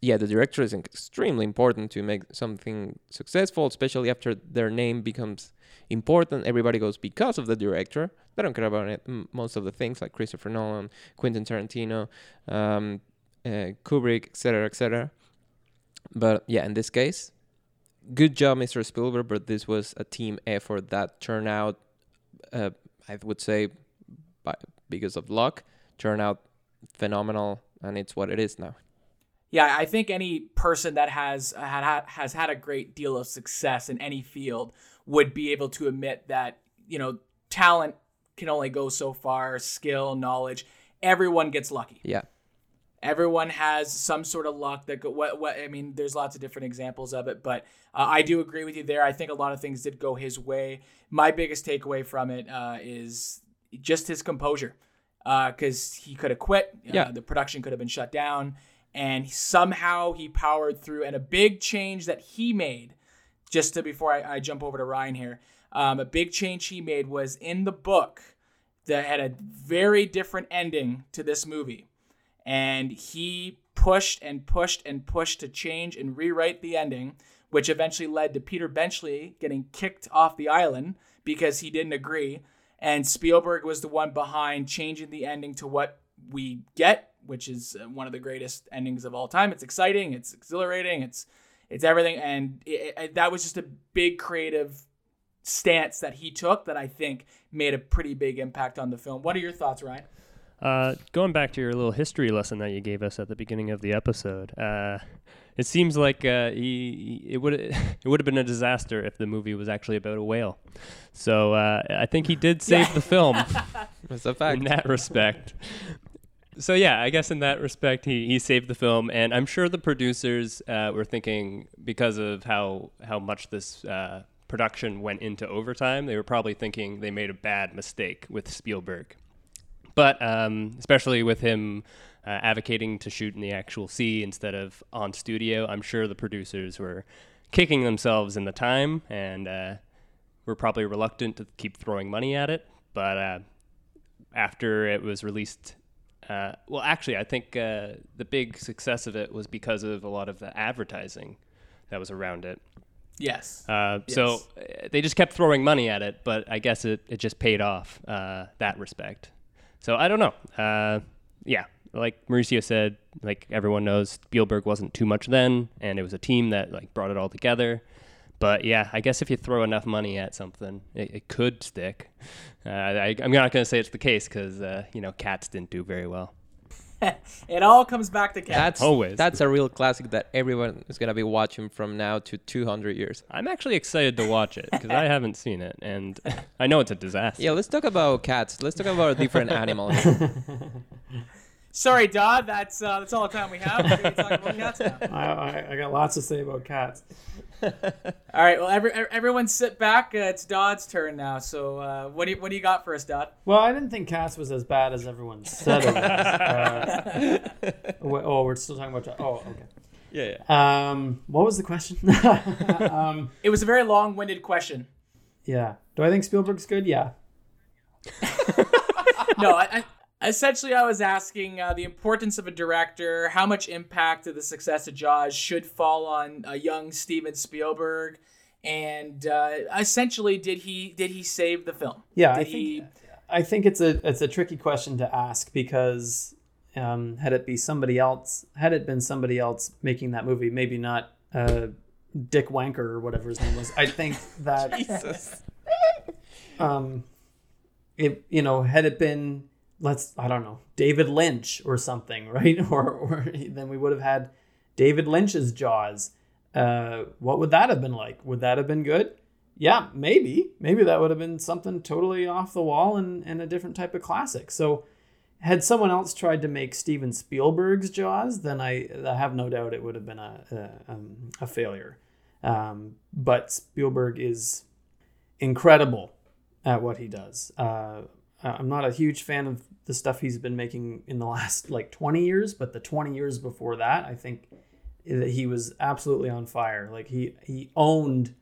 yeah, the director is extremely important to make something successful, especially after their name becomes important. Everybody goes because of the director. They don't care about it, most of the things like Christopher Nolan, Quentin Tarantino, um, uh, Kubrick, etc., etc. But yeah, in this case, good job, Mr. Spielberg. But this was a team effort that turned out uh, I would say, by, because of luck, turned out phenomenal, and it's what it is now. Yeah, I think any person that has had has had a great deal of success in any field would be able to admit that you know talent can only go so far, skill, knowledge. Everyone gets lucky. Yeah. Everyone has some sort of luck that go, what what I mean. There's lots of different examples of it, but uh, I do agree with you there. I think a lot of things did go his way. My biggest takeaway from it uh, is just his composure, because uh, he could have quit. Uh, yeah. the production could have been shut down, and somehow he powered through. And a big change that he made, just to before I, I jump over to Ryan here, um, a big change he made was in the book that had a very different ending to this movie and he pushed and pushed and pushed to change and rewrite the ending, which eventually led to Peter Benchley getting kicked off the island because he didn't agree. And Spielberg was the one behind changing the ending to what we get, which is uh, one of the greatest endings of all time. It's exciting, it's exhilarating, it's it's everything, and it, it, that was just a big creative stance that he took that I think made a pretty big impact on the film. What are your thoughts, Ryan? Uh, going back to your little history lesson that you gave us at the beginning of the episode, uh, it seems like uh, he, it would it would have been a disaster if the movie was actually about a whale. So uh, I think he did save the film. That's a fact. In that respect. So yeah, I guess in that respect, he, he saved the film, and I'm sure the producers uh, were thinking because of how how much this uh, production went into overtime, they were probably thinking they made a bad mistake with Spielberg but um, especially with him uh, advocating to shoot in the actual sea instead of on studio, I'm sure the producers were kicking themselves in the time and uh, were probably reluctant to keep throwing money at it. But uh, after it was released, uh, well, actually, I think uh, the big success of it was because of a lot of the advertising that was around it. Yes. Uh, yes. So they just kept throwing money at it, but I guess it, it just paid off uh, that respect. So I don't know. Uh, yeah, like Mauricio said, like everyone knows, Spielberg wasn't too much then, and it was a team that like brought it all together. But yeah, I guess if you throw enough money at something, it, it could stick. Uh, I, I'm not going to say it's the case because uh, you know Cats didn't do very well. it all comes back to cats. That's Always. That's a real classic that everyone is gonna be watching from now to 200 years. I'm actually excited to watch it because I haven't seen it, and I know it's a disaster. Yeah, let's talk about cats. Let's talk about different animals. Sorry, Dodd. That's uh, that's all the time we have. We're gonna talk about cats now. I, I, I got lots to say about cats. All right. Well, every, everyone sit back. Uh, it's Dodd's turn now. So, uh, what do you what do you got for us, Dodd? Well, I didn't think Cats was as bad as everyone said it was. Uh, oh, we're still talking about. Oh, okay. yeah, yeah. Um, what was the question? um, It was a very long-winded question. yeah. Do I think Spielberg's good? Yeah. no, I, I, essentially I was asking uh, the importance of a director, how much impact of the success of Jaws should fall on a young Steven Spielberg, and uh, essentially did he did he save the film? Yeah, Did I he? think I think it's a it's a tricky question to ask because um, had it be somebody else, had it been somebody else making that movie, maybe not uh, Dick Wanker or whatever his name was. I think that Jesus. um, if you know, had it been let's I don't know David Lynch or something, right? Or or then we would have had David Lynch's Jaws. Uh, what would that have been like? Would that have been good? Yeah, maybe. Maybe that would have been something totally off the wall and, and a different type of classic. So, had someone else tried to make Steven Spielberg's Jaws, then I, I have no doubt it would have been a, a, um, a failure. Um, but Spielberg is incredible at what he does. Uh, I'm not a huge fan of the stuff he's been making in the last like 20 years, but the 20 years before that, I think that he was absolutely on fire. Like he he owned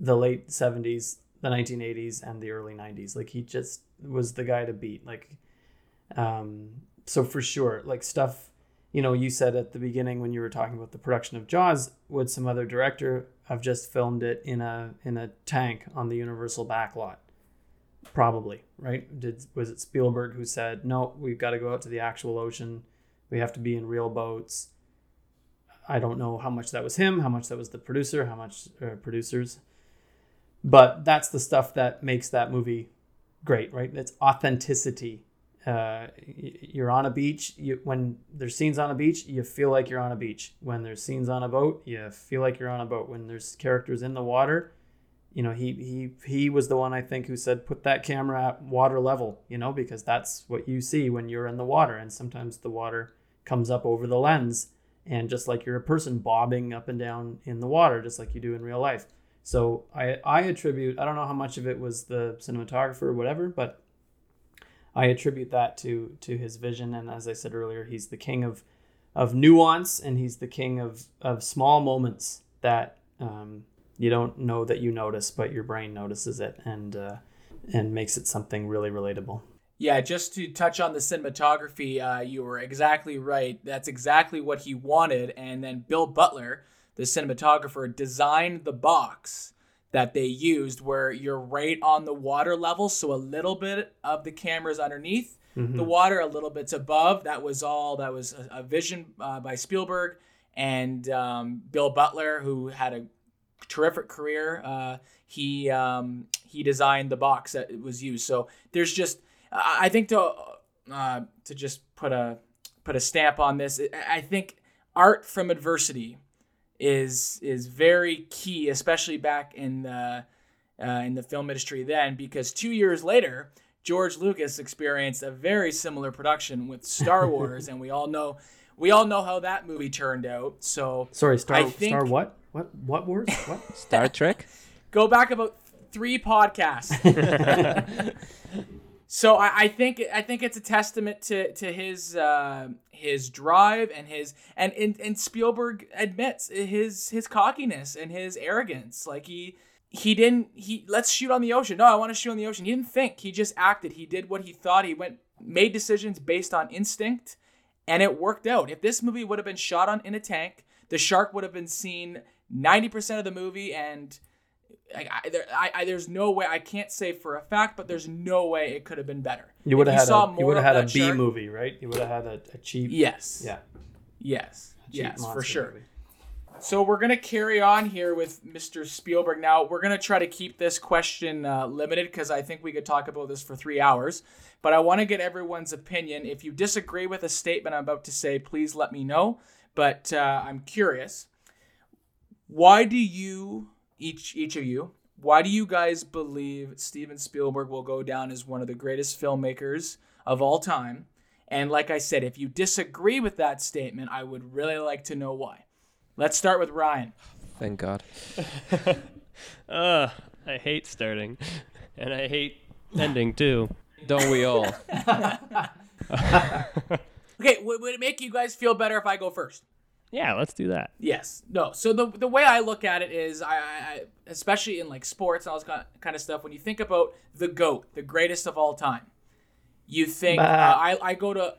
the late 70s, the 1980s, and the early 90s. Like he just was the guy to beat. Like, um, so for sure, like stuff. You know, you said at the beginning when you were talking about the production of Jaws, would some other director have just filmed it in a in a tank on the Universal backlot? Probably, right? Did was it Spielberg who said, "No, we've got to go out to the actual ocean. We have to be in real boats." I don't know how much that was him, how much that was the producer, how much uh, producers. But that's the stuff that makes that movie great, right? It's authenticity. Uh, you're on a beach. You, when there's scenes on a beach, you feel like you're on a beach. When there's scenes on a boat, you feel like you're on a boat. When there's characters in the water, you know, he he he was the one I think who said put that camera at water level, you know, because that's what you see when you're in the water, and sometimes the water comes up over the lens, and just like you're a person bobbing up and down in the water, just like you do in real life. So I I attribute I don't know how much of it was the cinematographer or whatever, but I attribute that to to his vision, and as I said earlier, he's the king of of nuance, and he's the king of of small moments that um, you don't know that you notice, but your brain notices it and uh, and makes it something really relatable. Yeah, just to touch on the cinematography, uh, you were exactly right. That's exactly what he wanted. And then Bill Butler, the cinematographer, designed the box that they used where you're right on the water level. So a little bit of the camera's underneath the water, a little bit's above. That was all. That was a, a vision uh, by Spielberg and um, Bill Butler, who had a terrific career. Uh, he um, he designed the box that was used. So there's just I think to uh, to just put a put a stamp on this. I- I think art from adversity is is very key, especially back in the uh, in the film industry then, because two years later. George Lucas experienced a very similar production with Star Wars, and we all know we all know how that movie turned out. So Sorry, Star I think- Star what? What what wars? What? Star Trek. go back about three podcasts. so I, I think I think it's a testament to to his uh, his drive and his and, and and Spielberg admits his his cockiness and his arrogance. Like he he didn't he let's shoot on the ocean. No, I want to shoot on the ocean. He didn't think. He just acted. He did what he thought. He went made decisions based on instinct and it worked out. If this movie would have been shot on in a tank, the shark would have been seen 90% of the movie and Like, I, there, I, I, there's no way I can't say for a fact, but there's no way it could have been better. You would have had a, you would have had a B shark- movie, right? You would have had a, a cheap. Yes. Yeah. Yes. Yes, for sure. movie. So we're gonna carry on here with Mr. Spielberg. Now we're gonna try to keep this question uh, limited because I think we could talk about this for three hours. But I want to get everyone's opinion. If you disagree with a statement I'm about to say, please let me know. But uh, I'm curious. Why do you each each of you? Why do you guys believe Steven Spielberg will go down as one of the greatest filmmakers of all time? And like I said, if you disagree with that statement, I would really like to know why. Let's start with Ryan. Thank God. Uh, I hate starting, and I hate ending too. Don't we all? Okay, would, would it make you guys feel better if I go first? Yeah, let's do that. Yes. No. So the the way I look at it is, I, I I- especially in like sports and all this kind kind of stuff. When you think about the goat, the greatest of all time, you think uh, I I go to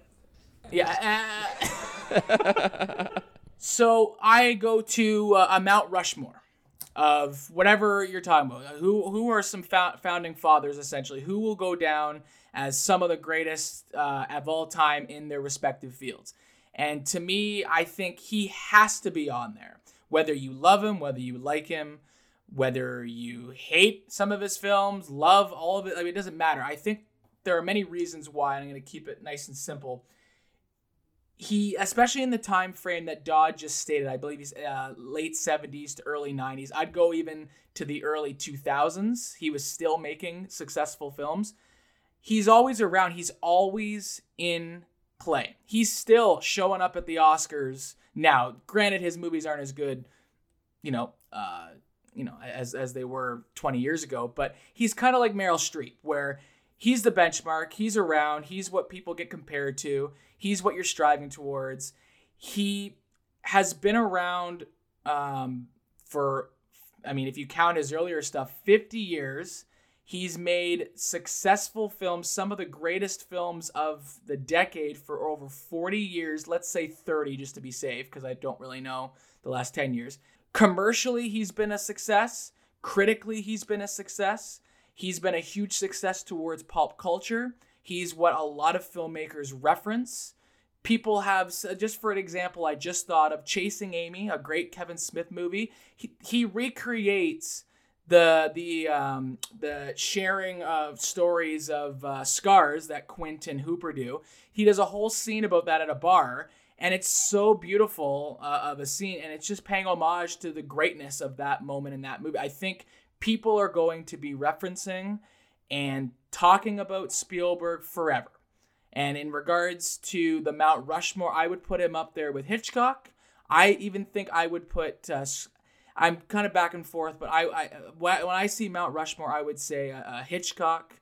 yeah. uh, so I go to uh, a Mount Rushmore of whatever you're talking about. Who who are some fou- founding fathers essentially? Who will go down as some of the greatest uh, of all time in their respective fields? And to me, I think he has to be on there. Whether you love him, whether you like him, whether you hate some of his films, love all of it, I mean, it doesn't matter. I think there are many reasons why, and I'm going to keep it nice and simple. He, especially in the time frame that Dodd just stated, I believe he's uh, late 70s to early 90s. I'd go even to the early 2000s. He was still making successful films. He's always around. He's always in play. He's still showing up at the Oscars now. Granted, his movies aren't as good, you know, uh, you know, as as they were 20 years ago. But he's kind of like Meryl Streep, where he's the benchmark. He's around. He's what people get compared to. He's what you're striving towards. He has been around um, for, I mean, if you count his earlier stuff, 50 years. He's made successful films, some of the greatest films of the decade for over 40 years. Let's say 30 just to be safe, because I don't really know the last 10 years. Commercially, he's been a success. Critically, he's been a success. He's been a huge success towards pop culture. He's what a lot of filmmakers reference. People have, just for an example, I just thought of Chasing Amy, a great Kevin Smith movie. He, he recreates the the um, the sharing of stories of uh, scars that Quint and Hooper do. He does a whole scene about that at a bar, and it's so beautiful uh, of a scene, and it's just paying homage to the greatness of that moment in that movie. I think people are going to be referencing and talking about Spielberg forever. And in regards to the Mount Rushmore, I would put him up there with Hitchcock. I even think I would put. Uh, I'm kind of back and forth, but I, I when I see Mount Rushmore, I would say uh, uh, Hitchcock,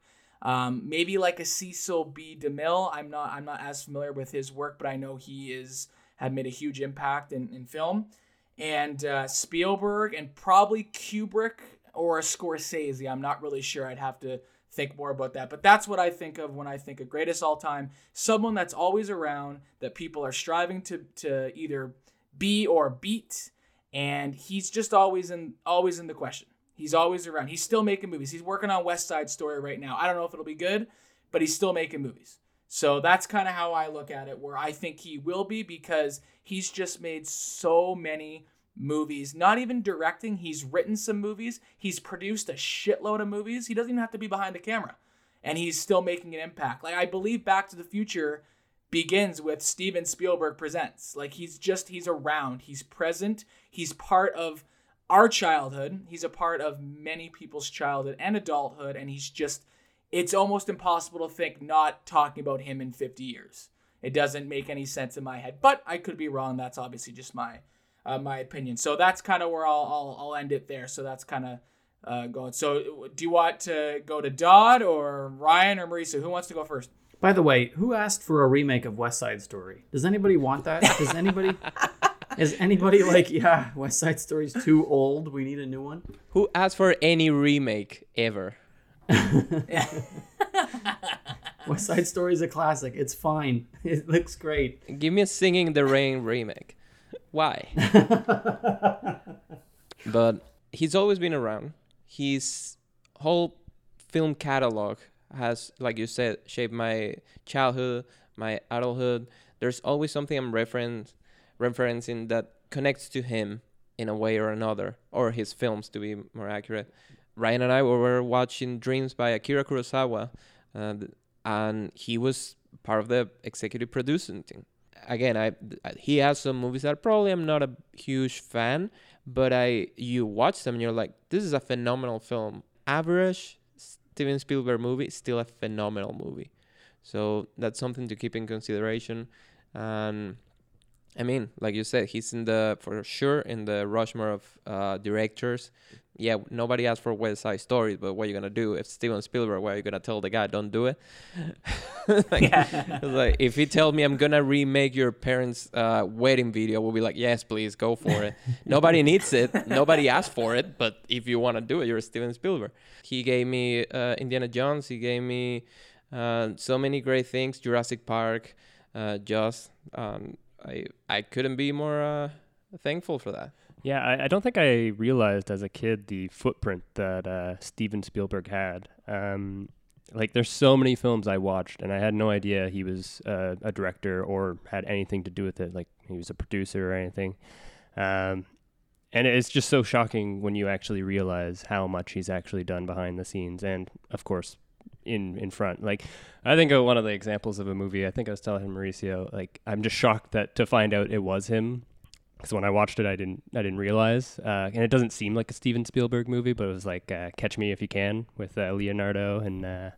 um, maybe like a Cecil B. DeMille. I'm not I'm not as familiar with his work, but I know he is had made a huge impact in, in film, and uh, Spielberg and probably Kubrick or a Scorsese. I'm not really sure. I'd have to think more about that. But that's what I think of when I think of greatest all time. Someone that's always around that people are striving to to either be or beat and he's just always in always in the question. He's always around. He's still making movies. He's working on West Side Story right now. I don't know if it'll be good, but he's still making movies. So that's kind of how I look at it where I think he will be because he's just made so many movies. Not even directing, he's written some movies. He's produced a shitload of movies. He doesn't even have to be behind the camera. And he's still making an impact. Like I believe Back to the Future begins with Steven Spielberg presents. Like he's just he's around, he's present, he's part of our childhood. He's a part of many people's childhood and adulthood and he's just it's almost impossible to think not talking about him in 50 years. It doesn't make any sense in my head, but I could be wrong. That's obviously just my uh, my opinion. So that's kind of where I'll, I'll I'll end it there. So that's kind of uh, going. So do you want to go to Dodd or Ryan or Mauricio? Who wants to go first? By the way, who asked for a remake of West Side Story? Does anybody want that? Does anybody? is anybody like, yeah, West Side Story's too old. We need a new one. Who asked for any remake ever? West Side Story is a classic. It's fine. It looks great. Give me a Singing in the Rain remake. Why? but he's always been around. his whole film catalog has, like you said, shaped my childhood, my adulthood. There's always something I'm reference referencing that connects to him in a way or another, or his films to be more accurate. Ryan and I were watching Dreams by Akira Kurosawa, and he was part of the executive producing team. Again, I he has some movies that probably I'm not a huge fan, but I you watch them and you're like, this is a phenomenal film. Average Steven Spielberg movie, still a phenomenal movie. So that's something to keep in consideration. And I mean, like you said, he's in the for sure in the Rushmore of uh, directors. Yeah, nobody asked for West Side Story, but what are you gonna do if Steven Spielberg? What are you gonna tell the guy? Don't do it. like, Yeah. like if he tell me I'm gonna remake your parents' uh, wedding video, we'll be like, yes, please go for it. Nobody needs it. Nobody asked for it, but if you want to do it, you're Steven Spielberg. He gave me uh, Indiana Jones. He gave me uh, so many great things. Jurassic Park, uh, Jaws. Um, I I couldn't be more uh, thankful for that. Yeah, I, I don't think I realized as a kid the footprint that uh, Steven Spielberg had. Um, like, there's so many films I watched, and I had no idea he was uh, a director or had anything to do with it. Like, he was a producer or anything. Um, and it's just so shocking when you actually realize how much he's actually done behind the scenes, and of course, in in front. Like, I think of one of the examples of a movie. I think I was telling Mauricio, like, I'm just shocked that to find out it was him because when I watched it, I didn't I didn't realize, uh, and it doesn't seem like a Steven Spielberg movie, but it was like uh, Catch Me If You Can with uh, Leonardo and uh,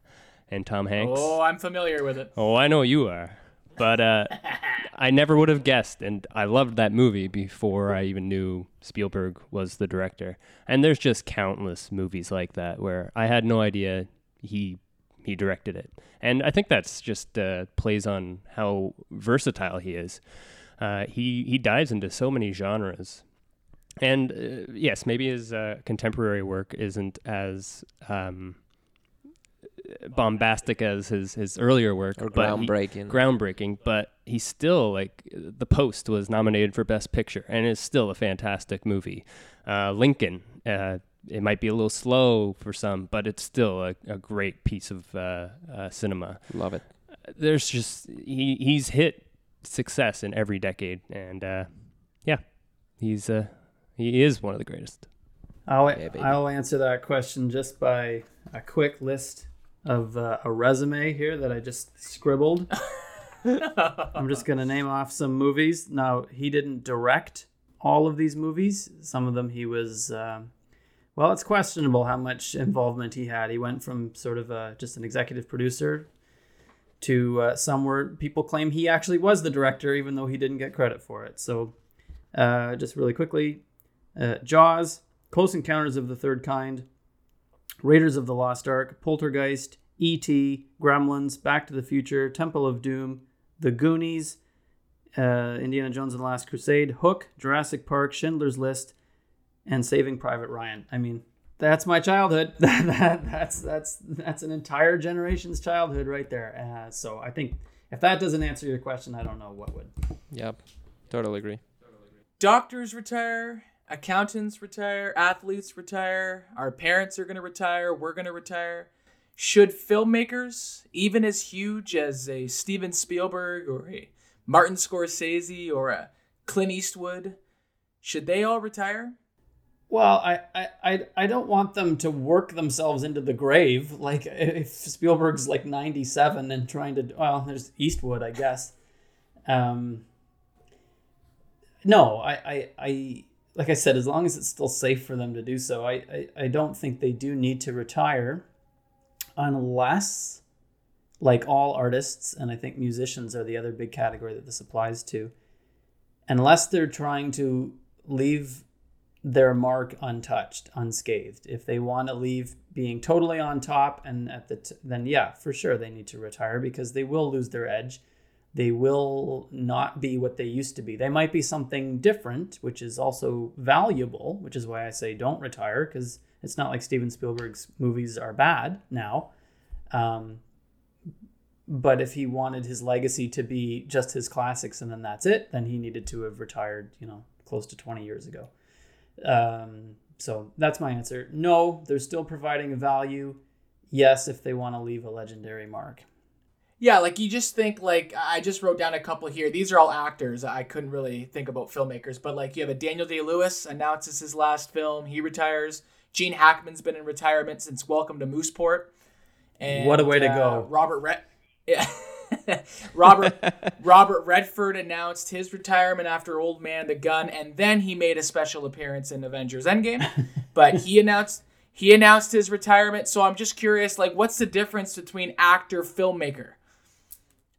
and Tom Hanks. Oh, I'm familiar with it. Oh, I know you are, but uh, I never would have guessed, and I loved that movie before I even knew Spielberg was the director. And there's just countless movies like that where I had no idea he he directed it, and I think that's just uh, plays on how versatile he is. Uh, he he dives into so many genres, and uh, yes, maybe his uh, contemporary work isn't as um, bombastic as his his earlier work, Or but he- groundbreaking. groundbreaking. But he's still like the Post was nominated for Best Picture, and is still a fantastic movie. Uh, Lincoln. Uh, it might be a little slow for some, but it's still a, a great piece of uh, uh, cinema Love it. there's just he he's hit success in every decade, and uh, yeah, he's uh, he is one of the greatest. I'll Yeah. I'll answer that question just by a quick list of uh, a resume here that I just scribbled. I'm just gonna name off some movies. Now he didn't direct all of these movies. Some of them he was. Um, well, it's questionable how much involvement he had. He went from sort of uh, just an executive producer to uh, some where people claim he actually was the director, even though he didn't get credit for it. So, uh, just really quickly, uh, Jaws, Close Encounters of the Third Kind, Raiders of the Lost Ark, Poltergeist, E.T., Gremlins, Back to the Future, Temple of Doom, The Goonies, uh, Indiana Jones and the Last Crusade, Hook, Jurassic Park, Schindler's List, and Saving Private Ryan. I mean, that's my childhood. that, that, that's that's that's an entire generation's childhood right there. Uh, so I think if that doesn't answer your question, I don't know what would. Yep. Totally agree. Doctors retire, accountants retire, athletes retire, our parents are going to retire, we're going to retire. Should filmmakers, even as huge as a Steven Spielberg or a Martin Scorsese or a Clint Eastwood, should they all retire? Well, I, I, I, don't want them to work themselves into the grave. Like if Spielberg's like ninety seven and trying to well, there's Eastwood, I guess. Um, no, I, I, I like I said, as long as it's still safe for them to do so, I, I, I don't think they do need to retire unless like all artists, and I think musicians are the other big category that this applies to, unless they're trying to leave their mark untouched, unscathed. If they want to leave being totally on top and at the t- then yeah, for sure they need to retire because they will lose their edge. They will not be what they used to be. They might be something different, which is also valuable, which is why I say don't retire because it's not like Steven Spielberg's movies are bad now. Um, but if he wanted his legacy to be just his classics and then that's it, then he needed to have retired, you know, close to 20 years ago. Um, so that's my answer. No, they're still providing a value. Yes, if they want to leave a legendary mark. Yeah, like you just think like I just wrote down a couple here. These are all actors. I couldn't really think about filmmakers, but like you have a Daniel Day Lewis announces his last film. He retires. Gene Hackman's been in retirement since Welcome to Mooseport. And, What a way to uh, go. Robert Red. Yeah. Robert Robert Redford announced his retirement after Old Man the Gun, and then he made a special appearance in Avengers Endgame. But he announced he announced his retirement. So I'm just curious, like, what's the difference between actor filmmaker?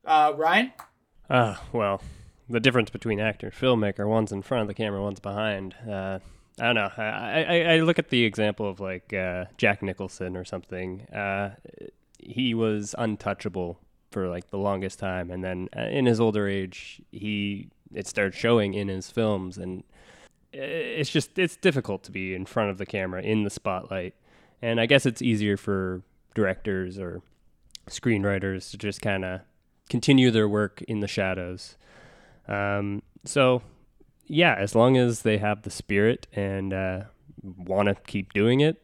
Uh, Ryan. Ah, well, the difference between actor filmmaker, one's in front of the camera, one's behind. Uh, I don't know. I, I, I look at the example of like uh, Jack Nicholson or something. Uh, he was untouchable for like the longest time, and then uh, in his older age, he it started showing in his films, and it's just it's difficult to be in front of the camera in the spotlight. And I guess it's easier for directors or screenwriters to just kind of continue their work in the shadows. Um, so, yeah, as long as they have the spirit and uh, want to keep doing it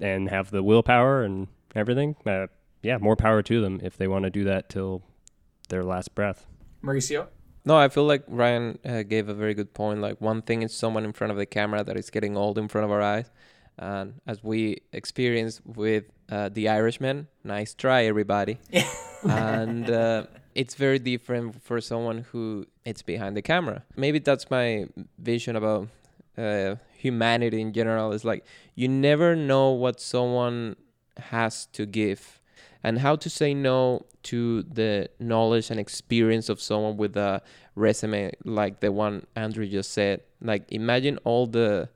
and have the willpower and everything, uh, yeah, more power to them if they want to do that till their last breath. Mauricio. No, I feel like Ryan uh, gave a very good point. Like one thing is someone in front of the camera that is getting old in front of our eyes, and as we experienced with uh, the Irishman, nice try, everybody. and uh, it's very different for someone who it's behind the camera. Maybe that's my vision about uh, humanity in general. Is like you never know what someone has to give and how to say no to the knowledge and experience of someone with a resume like the one Andrew just said. Like imagine all the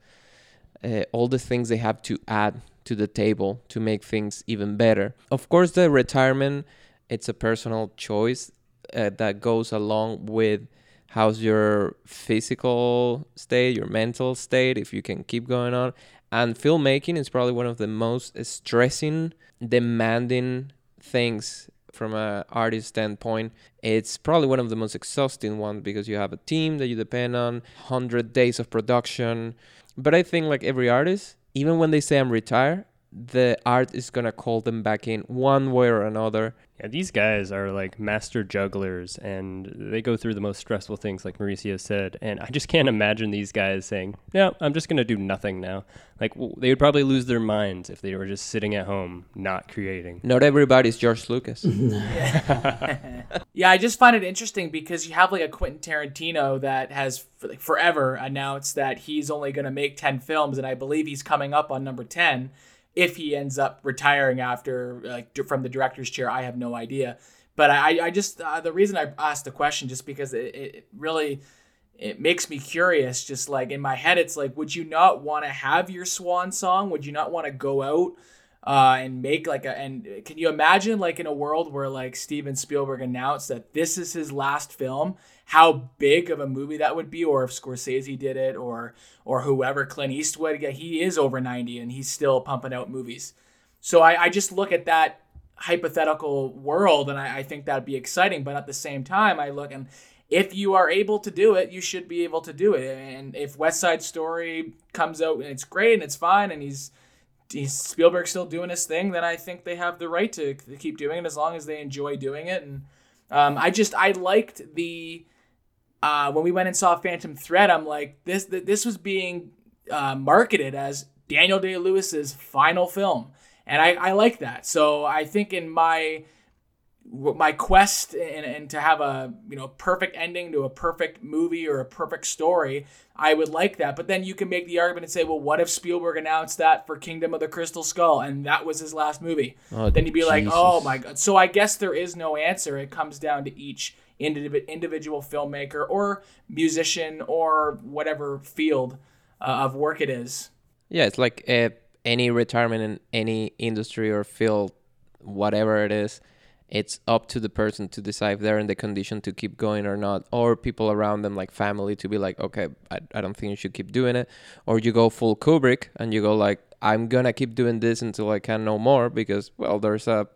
uh, all the things they have to add to the table to make things even better. Of course, the retirement it's a personal choice uh, that goes along with how's your physical state, your mental state, if you can keep going on. And filmmaking is probably one of the most stressing, demanding things from a artist standpoint. It's probably one of the most exhausting ones because you have a team that you depend on, 100 days of production. But I think like every artist, even when they say I'm retired, the art is gonna call them back in one way or another. Yeah, these guys are like master jugglers and they go through the most stressful things, like Mauricio said. And I just can't imagine these guys saying, No, I'm just going to do nothing now. Like, w- they would probably lose their minds if they were just sitting at home, not creating. Not everybody's George Lucas. Yeah, I just find it interesting because you have like a Quentin Tarantino that has for, like, forever announced that he's only going to make 10 films, and I believe he's coming up on number 10 if he ends up retiring after like from the director's chair. I have no idea. But I, I just uh, the reason I asked the question just because it, it really it makes me curious. Just like in my head, it's like, would you not want to have your swan song? Would you not want to go out uh, and make like a? And can you imagine like in a world where like Steven Spielberg announced that this is his last film? How big of a movie that would be, or if Scorsese did it, or or whoever, Clint Eastwood. Yeah, he is over ninety and he's still pumping out movies. So I, I just look at that hypothetical world and I, I think that'd be exciting. But at the same time, I look and if you are able to do it, you should be able to do it. And if West Side Story comes out and it's great and it's fine and he's he's Spielberg still doing his thing, then I think they have the right to, to keep doing it as long as they enjoy doing it. And um, I just I liked the uh, when we went and saw Phantom Thread, I'm like this th- this was being uh, marketed as Daniel Day Lewis's final film, and I, I like that. So I think in my my quest and, and to have a you know perfect ending to a perfect movie or a perfect story i would like that. But then you can make the argument and say well what if spielberg announced that for kingdom of the crystal skull and that was his last movie? Oh, then you'd be like oh my god. So i guess there is no answer. It comes down to each individual filmmaker or musician or whatever field uh, of work it is Yeah, it's like uh, any retirement in any industry or field, whatever it is, it's up to the person to decide if they're in the condition to keep going or not, or people around them, like family, to be like, okay, I, I don't think you should keep doing it. Or you go full Kubrick and you go like, I'm gonna keep doing this until I can no more because, well, there's a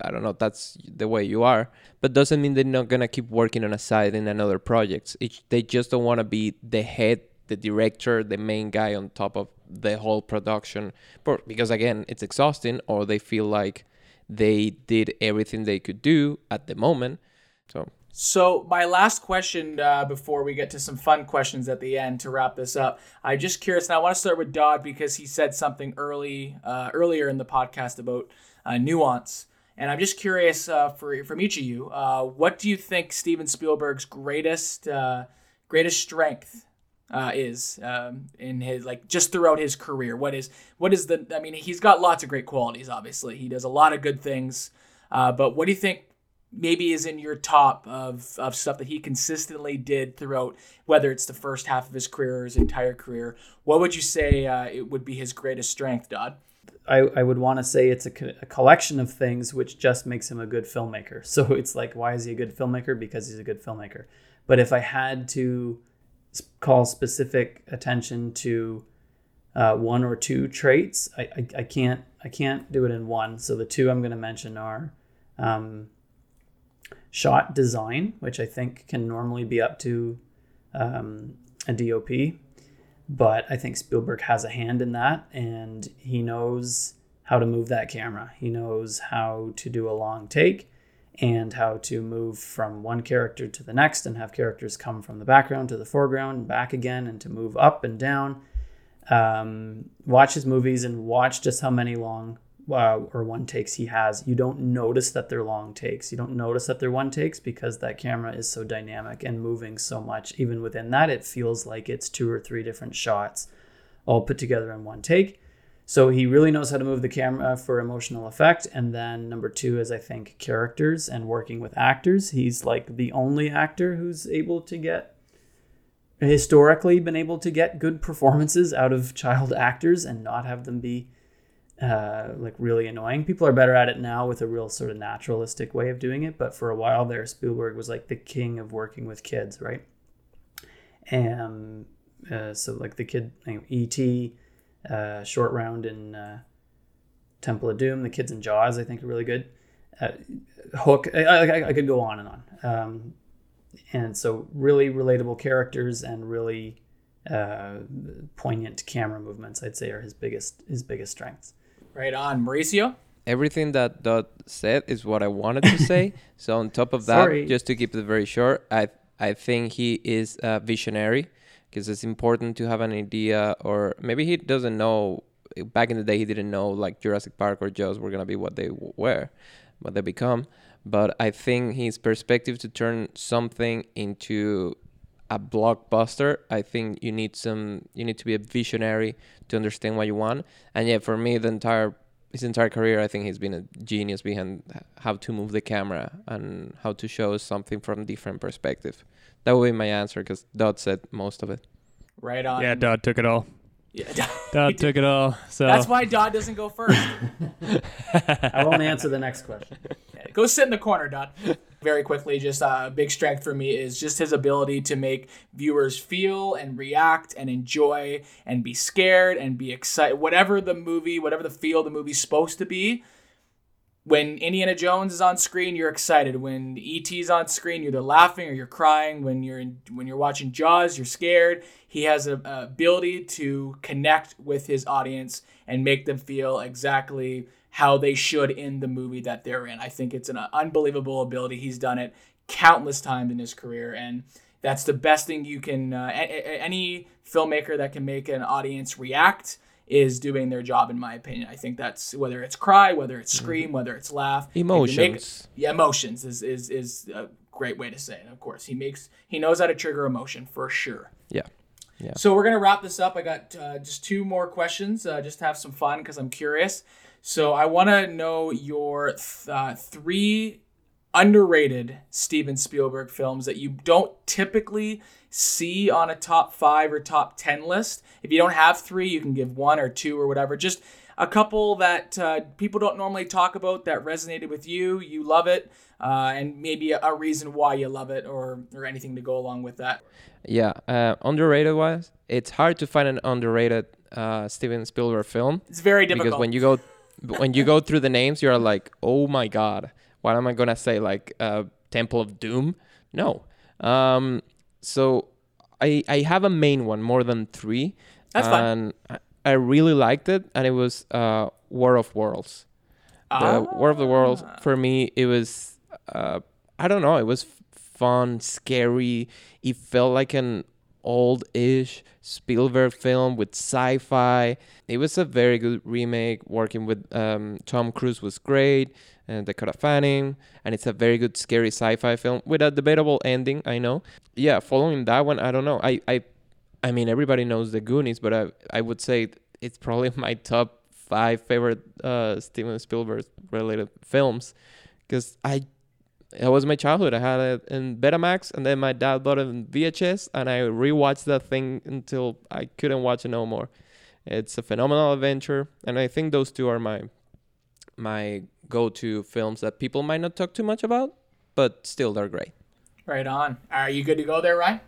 I don't know, that's the way you are. But doesn't mean they're not gonna keep working on a side in another projects. It, they just don't want to be the head the director, the main guy on top of the whole production, but because again, it's exhausting, or they feel like they did everything they could do at the moment. So So my last question uh, before we get to some fun questions at the end to wrap this up, I'm just curious, and I want to start with Dodd because he said something early uh, earlier in the podcast about uh, nuance, and I'm just curious uh, for from each of you, uh, what do you think Steven Spielberg's greatest uh, greatest strength uh, is um, in his like just throughout his career? What is what is the? I mean, he's got lots of great qualities. Obviously, he does a lot of good things. Uh, but what do you think maybe is in your top of, of stuff that he consistently did throughout, whether it's the first half of his career or his entire career? What would you say uh, it would be his greatest strength, Dodd? I, I would want to say it's a, co- a collection of things which just makes him a good filmmaker. So it's like, why is he a good filmmaker? Because he's a good filmmaker. But if I had to call specific attention to uh, one or two traits, I, I, I can't I can't do it in one. So the two I'm going to mention are um, shot design, which I think can normally be up to um, a DOP, but I think Spielberg has a hand in that, and he knows how to move that camera. He knows how to do a long take and how to move from one character to the next and have characters come from the background to the foreground and back again and to move up and down. Um, watch his movies and watch just how many long uh, or one takes he has. You don't notice that they're long takes. You don't notice that they're one takes because that camera is so dynamic and moving so much. Even within that, it feels like it's two or three different shots all put together in one take. So he really knows how to move the camera for emotional effect. And then number two is, I think, characters and working with actors. He's like the only actor who's able to get, historically, been able to get good performances out of child actors and not have them be uh, like really annoying. People are better at it now with a real sort of naturalistic way of doing it. But for a while there, Spielberg was like the king of working with kids, right? And uh, so, like the kid, you know, E.T., uh, Short Round in uh, Temple of Doom, the kids in Jaws, I think are really good. Uh, Hook, I, I, I could go on and on. Um, and so, really relatable characters and really poignant camera movements, I'd say, are his biggest his biggest strengths. Right on, Mauricio. everything that Dodd said is what I wanted to say. so on top of that, Sorry. just to keep it very short, I I think he is a visionary because it's important to have an idea, or maybe he doesn't know. Back in the day, he didn't know like Jurassic Park or Jaws were gonna be what they were, what they become. But I think his perspective to turn something into a blockbuster i think you need some you need to be a visionary to understand what you want and yeah for me the entire his entire career i think he's been a genius behind how to move the camera and how to show something from different perspective that would be my answer because Dodd said most of it Right on. Yeah, Dodd took it all. Yeah. Dodd took it all. So That's why Dodd doesn't go first. I won't answer the next question. Yeah, Go sit in the corner, Dodd. Very quickly, just uh, a big strength for me is just his ability to make viewers feel and react and enjoy and be scared and be excited. Whatever the movie, whatever the feel the movie's supposed to be. When Indiana Jones is on screen, you're excited. When E.T.'s on screen, you're either laughing or you're crying. When you're in, when you're watching Jaws, you're scared. He has a, a ability to connect with his audience and make them feel exactly how they should in the movie that they're in. I think it's an unbelievable ability. He's done it countless times in his career, and that's the best thing you can. Uh, a- any filmmaker that can make an audience react is doing their job, in my opinion. I think that's whether it's cry, whether it's scream, whether it's laugh. To make- emotions yeah, emotions is, is is a great way to say it. Of course, he makes he knows how to trigger emotion for sure. yeah So we're gonna wrap this up. I got uh, just two more questions, uh, just to have some fun because I'm curious. So I want to know your th- uh, three underrated Steven Spielberg films that you don't typically see on a top five or top ten list. If you don't have three, you can give one or two or whatever. Just a couple that uh, people don't normally talk about that resonated with you. You love it, uh, and maybe a, a reason why you love it, or or anything to go along with that. yeah uh, underrated wise it's hard to find an underrated uh, steven spielberg film It's very difficult. because when you go when you go through the names you're like oh my god what am i gonna say like uh, temple of doom no um, so I I have a main one more than three. That's fine. and I, I really liked it, and it was uh, War of Worlds. The War of the Worlds Ah. for me, it was uh, I don't know, it was fun, scary. It felt like an old-ish Spielberg film with sci-fi. It was a very good remake. Working with um, Tom Cruise was great, and Dakota Fanning, and it's a very good scary sci-fi film with a debatable ending. I know. Yeah, following that one, I don't know. I I, I mean, everybody knows the Goonies, but I I would say it's probably my top five favorite uh, Steven Spielberg related films because I it was my childhood. I had it in Betamax, and then my dad bought it in VHS, and I rewatched that thing until I couldn't watch it no more. It's a phenomenal adventure, and I think those two are my my go-to films that people might not talk too much about, but still they're great. Right on. Are you good to go there, Ryan?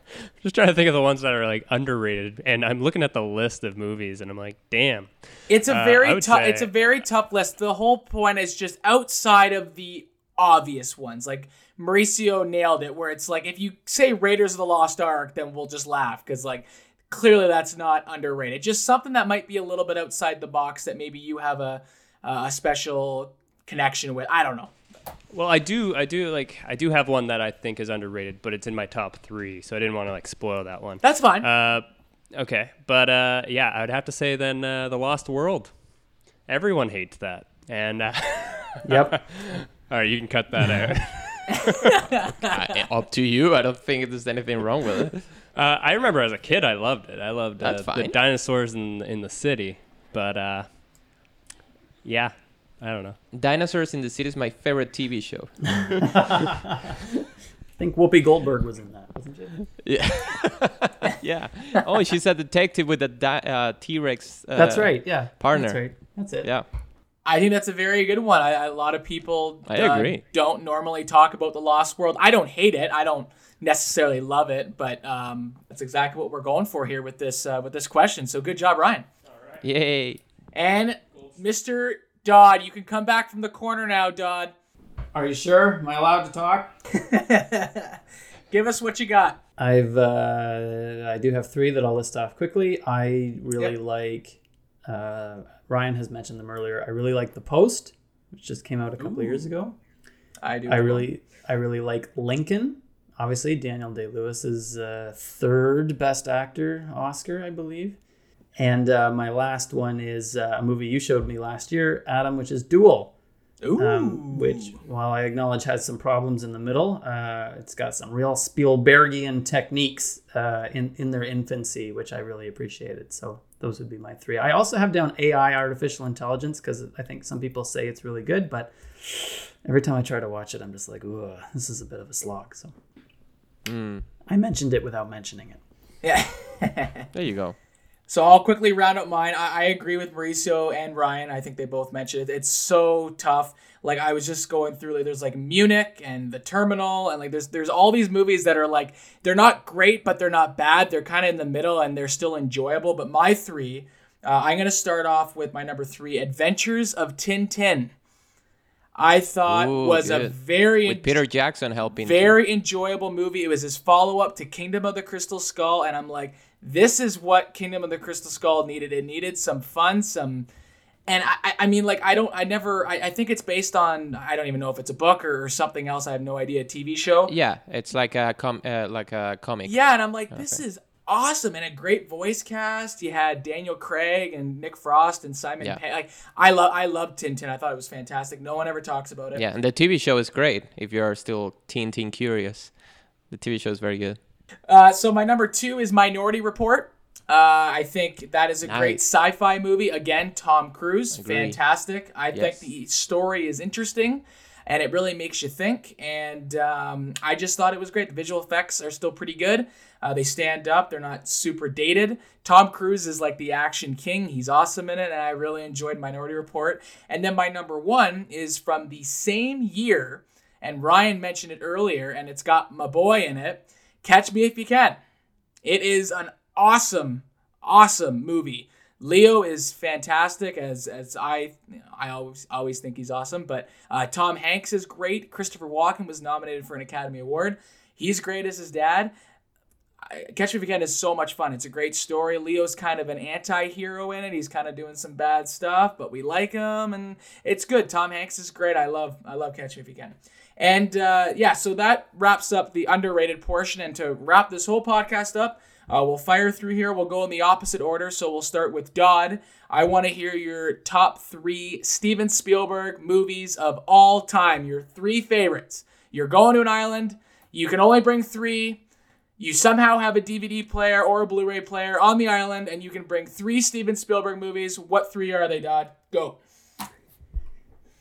Just trying to think of the ones that are like underrated, and I'm looking at the list of movies, and I'm like, damn. It's a Uh, very would tough. say- It's a very tough list. The whole point is just outside of the obvious ones. Like Mauricio nailed it, where it's like if you say Raiders of the Lost Ark, then we'll just laugh because like clearly that's not underrated. Just something that might be a little bit outside the box that maybe you have a uh, a special connection with. I don't know. Well, I do, I do like, I do have one that I think is underrated, but it's in my top three, so I didn't want to like spoil that one. That's fine. Uh, okay, but uh, yeah, I would have to say then uh, the Lost World. Everyone hates that, and uh, Yep. all right, you can cut that out. I, up to you. I don't think there's anything wrong with it. Uh, I remember as a kid, I loved it. I loved uh, the dinosaurs in in the city, but uh, yeah, I don't know. Dinosaurs in the City is my favorite TV show. I think Whoopi Goldberg was in that, wasn't she? Yeah. yeah. Oh, she's a detective with a di- uh, T-Rex. Uh, That's right. Yeah. partner. That's right. That's it. Yeah. I think that's a very good one. I, I- a lot of people I uh, agree. don't normally talk about the Lost World. I don't hate it. I don't necessarily love it, but um, that's exactly what we're going for here with this uh, with this question. So good job, Ryan. Yay. And Mr. Dodd, you can come back from the corner now, Dodd. Are you sure? Am I allowed to talk? Give us what you got. I've uh, I do have three that I'll list off quickly. I really Yep. like. Uh, Ryan has mentioned them earlier. I really like The Post, which just came out a couple of years ago. I do. I really I really like Lincoln. Obviously, Daniel Day-Lewis's uh, third best actor Oscar, I believe. And uh, my last one is uh, a movie you showed me last year, Adam, which is Duel. Ooh. um, which, while I acknowledge has some problems in the middle, uh, it's got some real Spielbergian techniques uh, in in their infancy, which I really appreciated. So those would be my three. I also have down AI, artificial intelligence, because I think some people say it's really good, but every time I try to watch it, I'm just like, ooh, this is a bit of a slog. So I mentioned it without mentioning it. yeah. There you go. So I'll quickly round up mine. I, I agree with Mauricio and Ryan. I think they both mentioned it. It's so tough. Like I was just going through like there's like Munich and The Terminal and like there's there's all these movies that are like they're not great but they're not bad. They're kind of in the middle and they're still enjoyable. But my three, uh, I'm gonna start off with my number three, Adventures of Tintin. I thought Ooh, was a very With Peter Jackson helping. very enjoyable movie. It was his follow up to Kingdom of the Crystal Skull, and I'm like, this is what Kingdom of the Crystal Skull needed. It needed some fun, some, and I, I- mean, like, I don't, I never, I, I think it's based on, I don't even know if it's a book or, or something else. I have no idea. A TV show. Yeah, it's like a com- uh, like a comic. Yeah, and I'm like, this is awesome, and a great voice cast. You had Daniel Craig and Nick Frost and Simon Yeah. Pegg. Like, I love, I love Tintin. I thought it was fantastic. No one ever talks about it. Yeah, and the TV show is great if you're still Tintin curious. The TV show is very good. Uh, so my number two is Minority Report. Uh, I think that is a great sci-fi movie. Again, Tom Cruise, Agree. fantastic. I Yes. think the story is interesting, and it really makes you think. And um, I just thought it was great. The visual effects are still pretty good. Uh, they stand up. They're not super dated. Tom Cruise is like the action king. He's awesome in it, and I really enjoyed Minority Report. And then my number one is from the same year, and Ryan mentioned it earlier, and it's got my boy in it. Catch Me If You Can. It is an awesome, awesome movie. Leo is fantastic as as I I always always think he's awesome. But uh, Tom Hanks is great. Christopher Walken was nominated for an Academy Award. He's great as his dad. Catch Me If You Can is so much fun. It's a great story. Leo's kind of an anti-hero in it. He's kind of doing some bad stuff, but we like him, and it's good. Tom Hanks is great. I love I love Catch Me If You Can. And uh, yeah, so that wraps up the underrated portion. And to wrap this whole podcast up, uh, we'll fire through here. We'll go in the opposite order. So we'll start with Dodd. I want to hear your top three Steven Spielberg movies of all time. Your three favorites. You're going to an island. You can only bring three. You somehow have a DVD player or a Blu ray player on the island, and you can bring three Steven Spielberg movies. What three are they, Dodd? Go.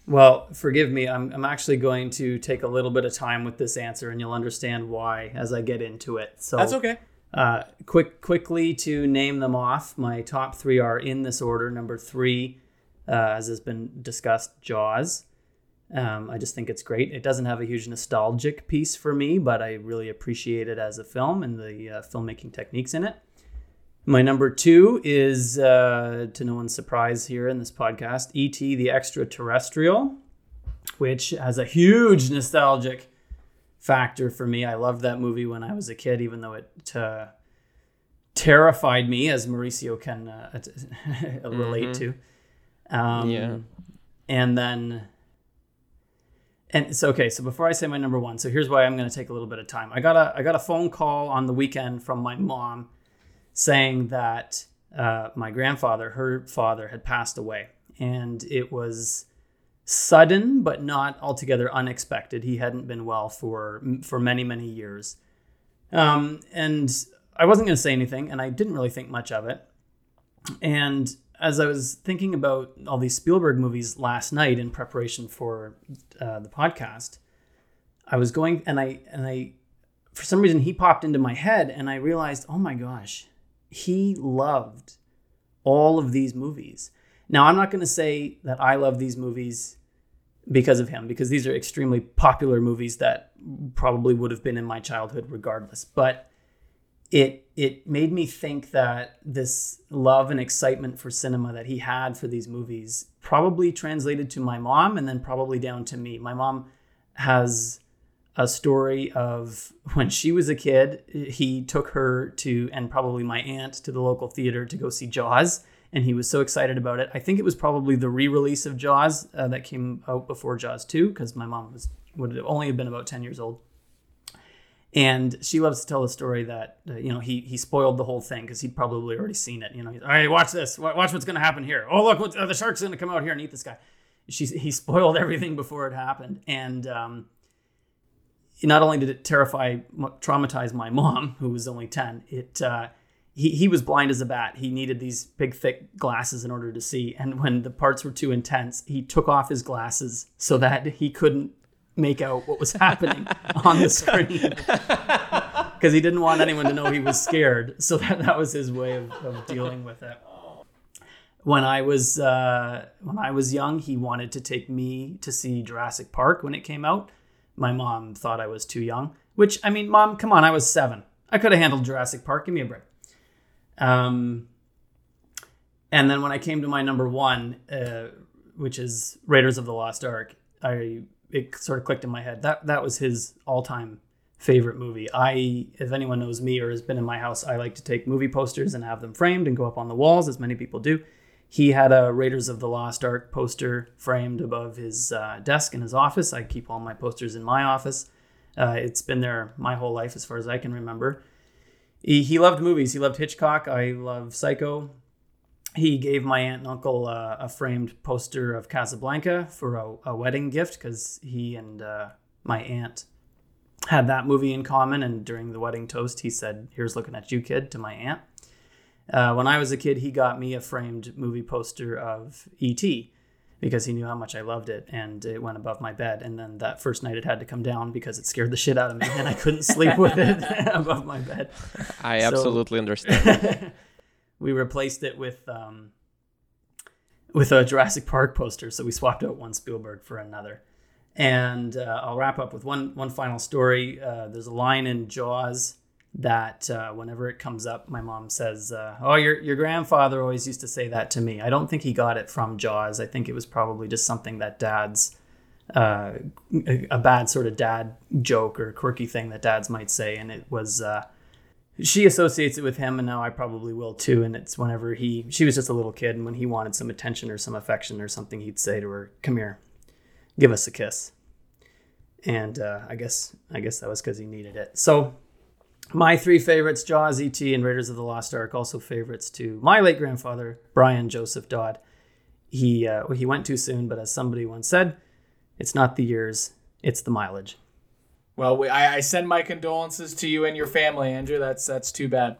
Well, forgive me. I'm, I'm actually going to take a little bit of time with this answer, and you'll understand why as I get into it. So That's okay. Uh, quick, quickly to name them off. My top three are in this order. Number three, uh, as has been discussed, Jaws. Um, I just think it's great. It doesn't have a huge nostalgic piece for me, but I really appreciate it as a film and the uh, filmmaking techniques in it. My number two is, uh, to no one's surprise here in this podcast, E.T. the Extraterrestrial, which has a huge nostalgic factor for me. I loved that movie when I was a kid, even though it uh, terrified me, as Mauricio can uh, relate Mhm. to. Um, Yeah. And then, and so okay. So before I say my number one, so here's why I'm going to take a little bit of time. I got a I got a phone call on the weekend from my mom saying that uh, my grandfather, her father, had passed away, and it was sudden but not altogether unexpected. He hadn't been well for for many many years, um, and I wasn't going to say anything, and I didn't really think much of it. And as I was thinking about all these Spielberg movies last night in preparation for uh, the podcast, I was going and I and I for some reason he popped into my head and I realized, oh my gosh, he loved all of these movies. Now I'm not going to say that I love these movies because of him because these are extremely popular movies that probably would have been in my childhood regardless, but it it made me think that this love and excitement for cinema that he had for these movies probably translated to my mom and then probably down to me. My mom has a story of when she was a kid, he took her to and probably my aunt to the local theater to go see Jaws and he was so excited about it. I think it was probably the re-release of Jaws uh, that came out before Jaws 2 because my mom was would have only have been about 10 years old and she loves to tell the story that uh, you know he he spoiled the whole thing because he'd probably already seen it. You know, he's, all right, watch this, watch what's going to happen here. Oh look, what, uh, the shark's going to come out here and eat this guy. She he spoiled everything before it happened, and um, not only did it terrify, traumatize my mom, who was only ten, it. Uh, he, he was blind as a bat. He needed these big, thick glasses in order to see. And when the parts were too intense, he took off his glasses so that he couldn't make out what was happening on the screen because he didn't want anyone to know he was scared. So that, that was his way of, of dealing with it. When I was uh, when I was young, he wanted to take me to see Jurassic Park when it came out. My mom thought I was too young. Which I mean, mom, come on, I was seven. I could have handled Jurassic Park. Give me a break. Um, and then when I came to my number one, uh, which is Raiders of the Lost Ark, I it sort of clicked in my head. That that was his all time favorite movie. I, if anyone knows me or has been in my house, I like to take movie posters and have them framed and go up on the walls, as many people do. He had a Raiders of the Lost Ark poster framed above his uh, desk in his office. I keep all my posters in my office. Uh, it's been there my whole life, as far as I can remember. He, he loved movies. He loved Hitchcock. I love Psycho. He gave my aunt and uncle uh, a framed poster of Casablanca for a, a wedding gift because he and uh, my aunt had that movie in common. And during the wedding toast, he said, Here's looking at you, kid, to my aunt. Uh, when I was a kid, he got me a framed movie poster of E.T. because he knew how much I loved it and it went above my bed. And then that first night, it had to come down because it scared the shit out of me and I couldn't sleep with it above my bed. I So- absolutely understand. we replaced it with um, with a Jurassic Park poster. So we swapped out one Spielberg for another. And uh, I'll wrap up with one one final story. Uh, there's a line in Jaws that uh, whenever it comes up, my mom says, uh, "Oh, your your grandfather always used to say that to me." I don't think he got it from Jaws. I think it was probably just something that dads. Uh, a, bad sort of dad joke or quirky thing that dads might say, and it was uh, she associates it with him, and now I probably will too. And it's whenever he, she was just a little kid, and when he wanted some attention or some affection or something, he'd say to her, "Come here, give us a kiss." And uh, I guess I guess that was because he needed it. So my three favorites, Jaws, E.T., and Raiders of the Lost Ark, also favorites to my late grandfather, Brian Joseph Dodd. He uh, he went too soon, but as somebody once said, it's not the years, it's the mileage. Well, we, I, I send my condolences to you and your family, Andrew. That's that's too bad.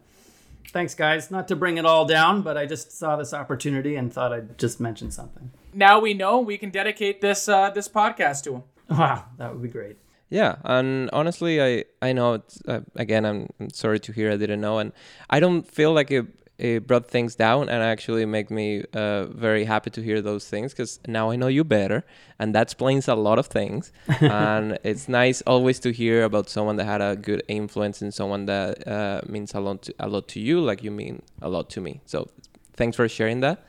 Thanks, guys. Not to bring it all down, but I just saw this opportunity and thought I'd just mention something. Now we know we can dedicate this uh, this podcast to him. Wow, that would be great. Yeah, and honestly, I I know it's, uh, again I'm, I'm sorry to hear I didn't know, and I don't feel like it it brought things down, and actually make me uh, very happy to hear those things because now I know you better, and that explains a lot of things. and it's nice always to hear about someone that had a good influence and someone that uh, means a lot to, a lot to you, like you mean a lot to me. So thanks for sharing that.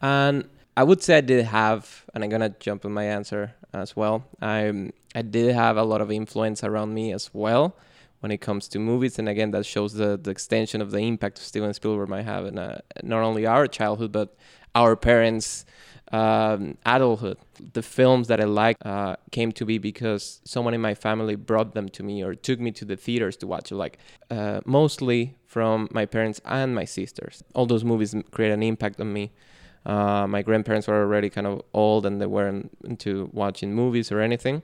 And I would say I did have, and I'm gonna jump in my answer as well. I I did have a lot of influence around me as well when it comes to movies, and again, that shows the the extension of the impact Steven Spielberg might have in uh, not only our childhood but our parents' um, adulthood. The films that I liked uh, came to be because someone in my family brought them to me or took me to the theaters to watch. Like uh, mostly from my parents and my sisters. All those movies create an impact on me. Uh, my grandparents were already kind of old and they weren't into watching movies or anything.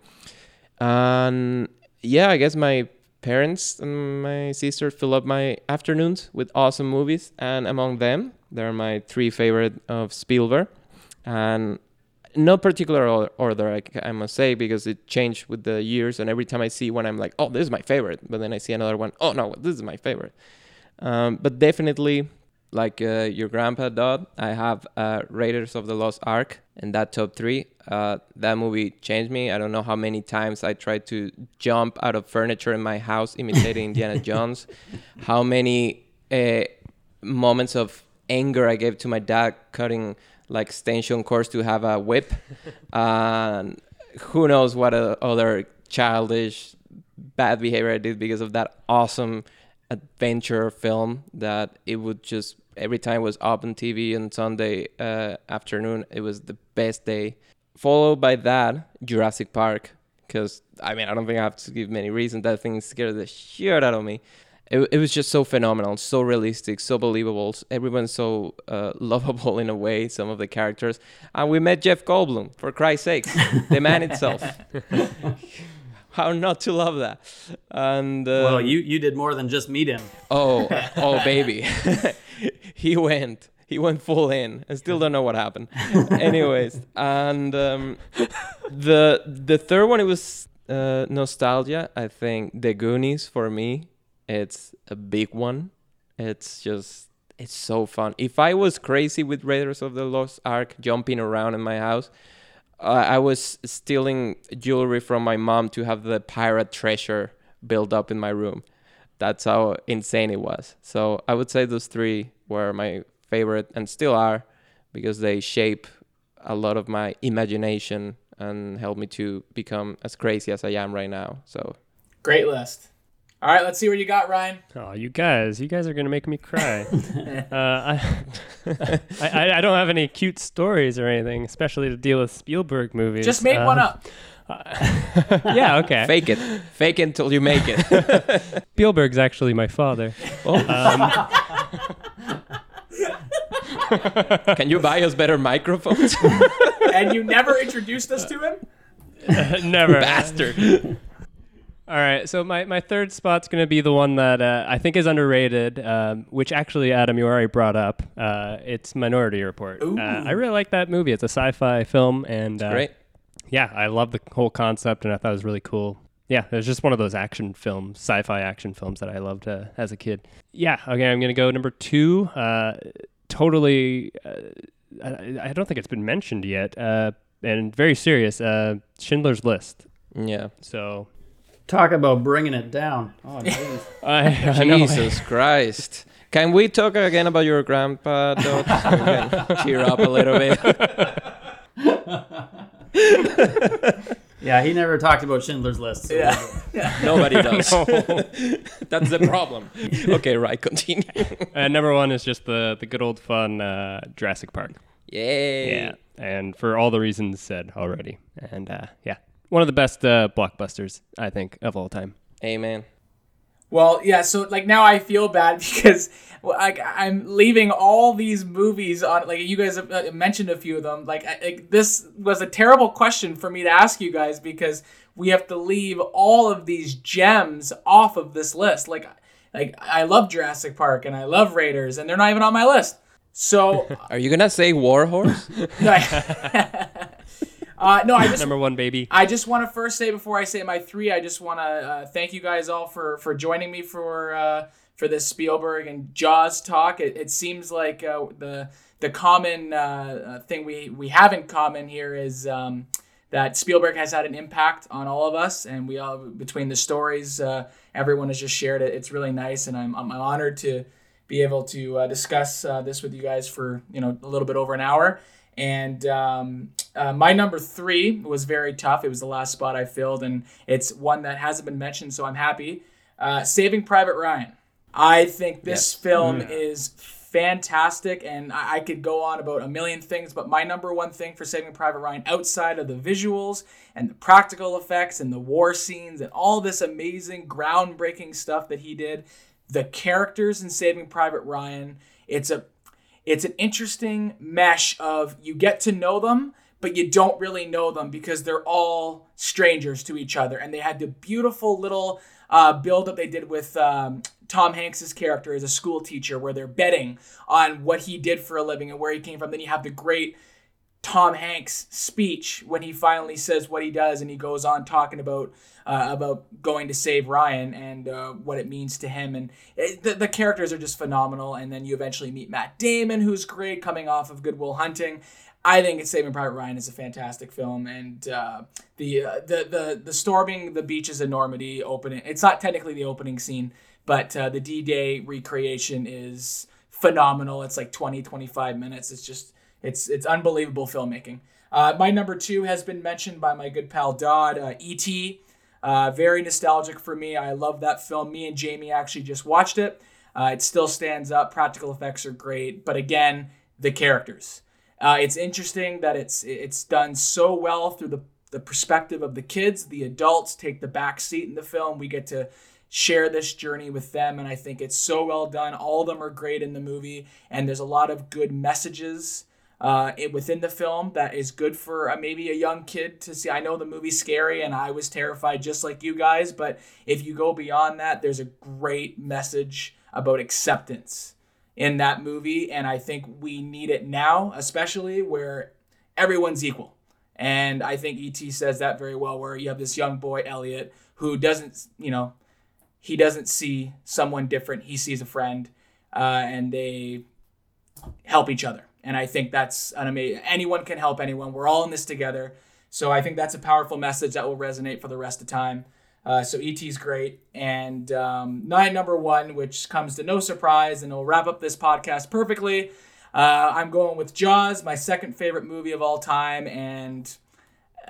And yeah, I guess my parents and my sister fill up my afternoons with awesome movies. And among them, they're my three favorite of Spielberg. And no particular order, I, I must say, because it changed with the years. And every time I see one, I'm like, oh, this is my favorite. But then I see another one, oh, no, this is my favorite. Um, but definitely like uh, your grandpa Dodd, I have uh, Raiders of the Lost Ark in that top three. Uh, that movie changed me. I don't know how many times I tried to jump out of furniture in my house imitating Indiana Jones. How many uh, moments of anger I gave to my dad cutting like extension cords to have a whip. and who knows what uh, other childish bad behavior I did because of that awesome adventure film that it would just every time it was up on TV on Sunday uh, afternoon, it was the best day. Followed by that, Jurassic Park, because I mean I don't think I have to give many reasons. That thing scared the shit out of me. It, it was just so phenomenal, so realistic, so believable. Everyone's so uh, lovable in a way. Some of the characters, and we met Jeff Goldblum. For Christ's sake, the man itself. How not to love that? And uh, Well, you you did more than just meet him. Oh, oh, baby. He went. He went full in. I still don't know what happened. Anyways, and um, the the third one it was uh, nostalgia. I think the Goonies for me, it's a big one. It's just it's so fun. If I was crazy with Raiders of the Lost Ark jumping around in my house, uh, I was stealing jewelry from my mom to have the pirate treasure built up in my room. That's how insane it was. So I would say those three were my favorite and still are because they shape a lot of my imagination and help me to become as crazy as I am right now. So Great list. All right, let's see what you got, Ryan. Oh, you guys, you guys are gonna make me cry. uh, I, I, I don't have any cute stories or anything, especially to deal with Spielberg movies. Just make Uh, one up. Yeah, okay. fake it, fake it until you make it. Spielberg's actually my father. Can you buy us better microphones, and you never introduced us to him? Never. bastard? All right, so my, my third spot's going to be the one that uh, I think is underrated, um, which actually, Adam, you already brought up. Uh, it's Minority Report. Uh, I really like that movie. It's a sci fi film, and uh, Great. yeah, I love the whole concept, and I thought it was really cool. Yeah, it was just one of those action films, sci-fi action films that I loved uh, as a kid. Yeah, okay, I'm gonna go number two. Uh, totally, uh, I, I don't think it's been mentioned yet, uh, and very serious. Uh, Schindler's List. Yeah. So Talk about bringing it down. Oh. I, I. Jesus Christ. Can we talk again about your grandpa, though? So we can cheer up a little bit. Yeah, he never talked about Schindler's List. So Yeah. Nobody does. That's the problem. Okay, right. Continue. Uh, number one is just the the good old fun uh, Jurassic Park. Yay. Yeah, and for all the reasons said already, and uh, yeah, one of the best uh, blockbusters I think of all time. Amen. Well, yeah. So like now I feel bad because like I'm leaving all these movies on. Like you guys have uh, mentioned a few of them. Like, I, like this was a terrible question for me to ask you guys because we have to leave all of these gems off of this list. Like, like I love Jurassic Park and I love Raiders and they're not even on my list. So, Are you gonna say War Horse? uh, no, I just Number one, baby. I just want to first say before I say my three, I just want to uh, thank you guys all for for joining me for uh, for this Spielberg and Jaws talk. It, it seems like uh, the the common uh, uh, thing we we have in common here is. Um, that Spielberg has had an impact on all of us, and we all between the stories, uh, everyone has just shared it. It's really nice, and I'm I'm honored to be able to uh, discuss uh, this with you guys for you know a little bit over an hour. And um, uh, my number three was very tough. It was the last spot I filled, and it's one that hasn't been mentioned, so I'm happy. Uh, Saving Private Ryan. I think this Yes. film is fantastic, and I-, I could go on about a million things, but my number one thing for Saving Private Ryan, outside of the visuals and the practical effects and the war scenes and all this amazing, groundbreaking stuff that he did, the characters in Saving Private Ryan, it's a it's an interesting mesh of you get to know them but you don't really know them because they're all strangers to each other. And they had the beautiful little uh, build up they did with um, tom hanks's character as a school teacher where they're betting on what he did for a living and where he came from. Then you have the great Tom Hanks speech when he finally says what he does, and he goes on talking about uh, about going to save Ryan and uh, what it means to him, and it, the, the characters are just phenomenal. And then you eventually meet Matt Damon, who's great, coming off of Good Will Hunting. I think Saving Private Ryan is a fantastic film, and uh, the, uh, the the the storming the beaches of Normandy opening. It's not technically the opening scene, but uh, the D-Day recreation is phenomenal. It's like 20, 25 minutes. It's just it's it's unbelievable filmmaking. Uh, my number two has been mentioned by my good pal Dodd. Uh, E.T. Uh, very nostalgic for me. I love that film. Me and Jamie actually just watched it. Uh, it still stands up. Practical effects are great, but again, the characters. Uh, it's interesting that it's it's done so well through the the perspective of the kids. The adults take the back seat in the film. We get to share this journey with them, and I think it's so well done. All of them are great in the movie, and there's a lot of good messages uh, it, within the film that is good for uh, maybe a young kid to see. I know the movie's scary, and I was terrified just like you guys, but if you go beyond that, there's a great message about acceptance in that movie, and I think we need it now, especially where everyone's equal. And I think ET says that very well, where you have this young boy, Elliot, who doesn't, you know, he doesn't see someone different. He sees a friend, uh, and they help each other. And I think that's an amazing. Anyone can help anyone. We're all in this together. So I think that's a powerful message that will resonate for the rest of time. Uh, so is great. And um, nine number one, which comes to no surprise, and it'll wrap up this podcast perfectly. Uh, I'm going with Jaws, my second favorite movie of all time, and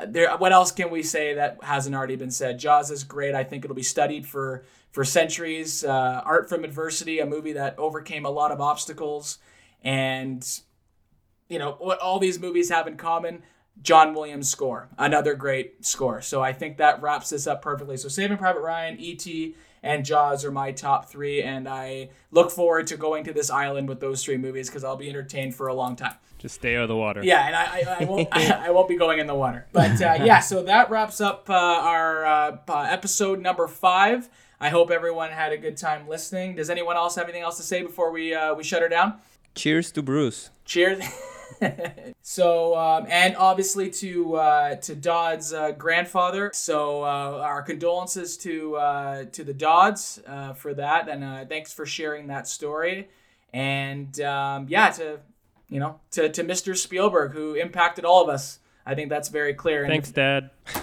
there. What else can we say that hasn't already been said? Jaws is great. I think it'll be studied for for centuries. Uh, Art from Adversity, a movie that overcame a lot of obstacles, and you know what all these movies have in common. John Williams score, another great score. So I think that wraps this up perfectly. So Saving Private Ryan, E.T., and Jaws are my top three, and I look forward to going to this island with those three movies because I'll be entertained for a long time. Just stay out of the water. Yeah, and I, I, I won't I, won't be going in the water. But uh, yeah, so that wraps up uh, our uh, uh, episode number five. I hope everyone had a good time listening. Does anyone else have anything else to say before we uh, we shut her down? Cheers to Bruce. Cheers. so um, and obviously to uh, to Dodd's uh, grandfather. So uh, our condolences to uh, to the Dodds uh, for that, and uh, thanks for sharing that story. And um, yeah, to you know to to Mr. Spielberg who impacted all of us. I think that's very clear. And- Thanks, Dad.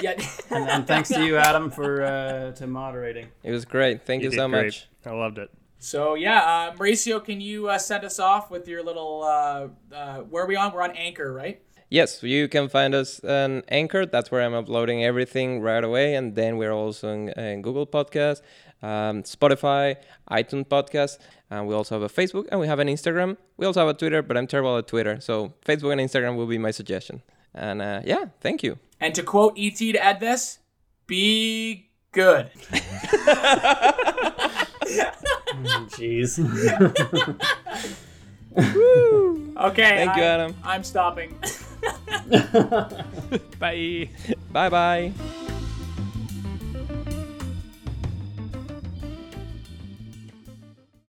Yeah. And, and thanks to you, Adam, for uh, to moderating. It was great. Thank you, did so great. much. I loved it. So yeah, uh, Mauricio, can you uh, send us off with your little? Uh, uh, where are we on? We're on Anchor, right? yes, you can find us on Anchor. That's where I'm uploading everything right away. And then we're also on, in Google Podcast, um, Spotify, iTunes Podcast. And we also have a Facebook and we have an Instagram. We also have a Twitter, but I'm terrible at Twitter. So Facebook and Instagram will be my suggestion. And uh, yeah, thank you. And to quote ET to add this, be good. Mm, jeez. Okay. Thank you, Adam. I'm stopping. Bye. Bye bye.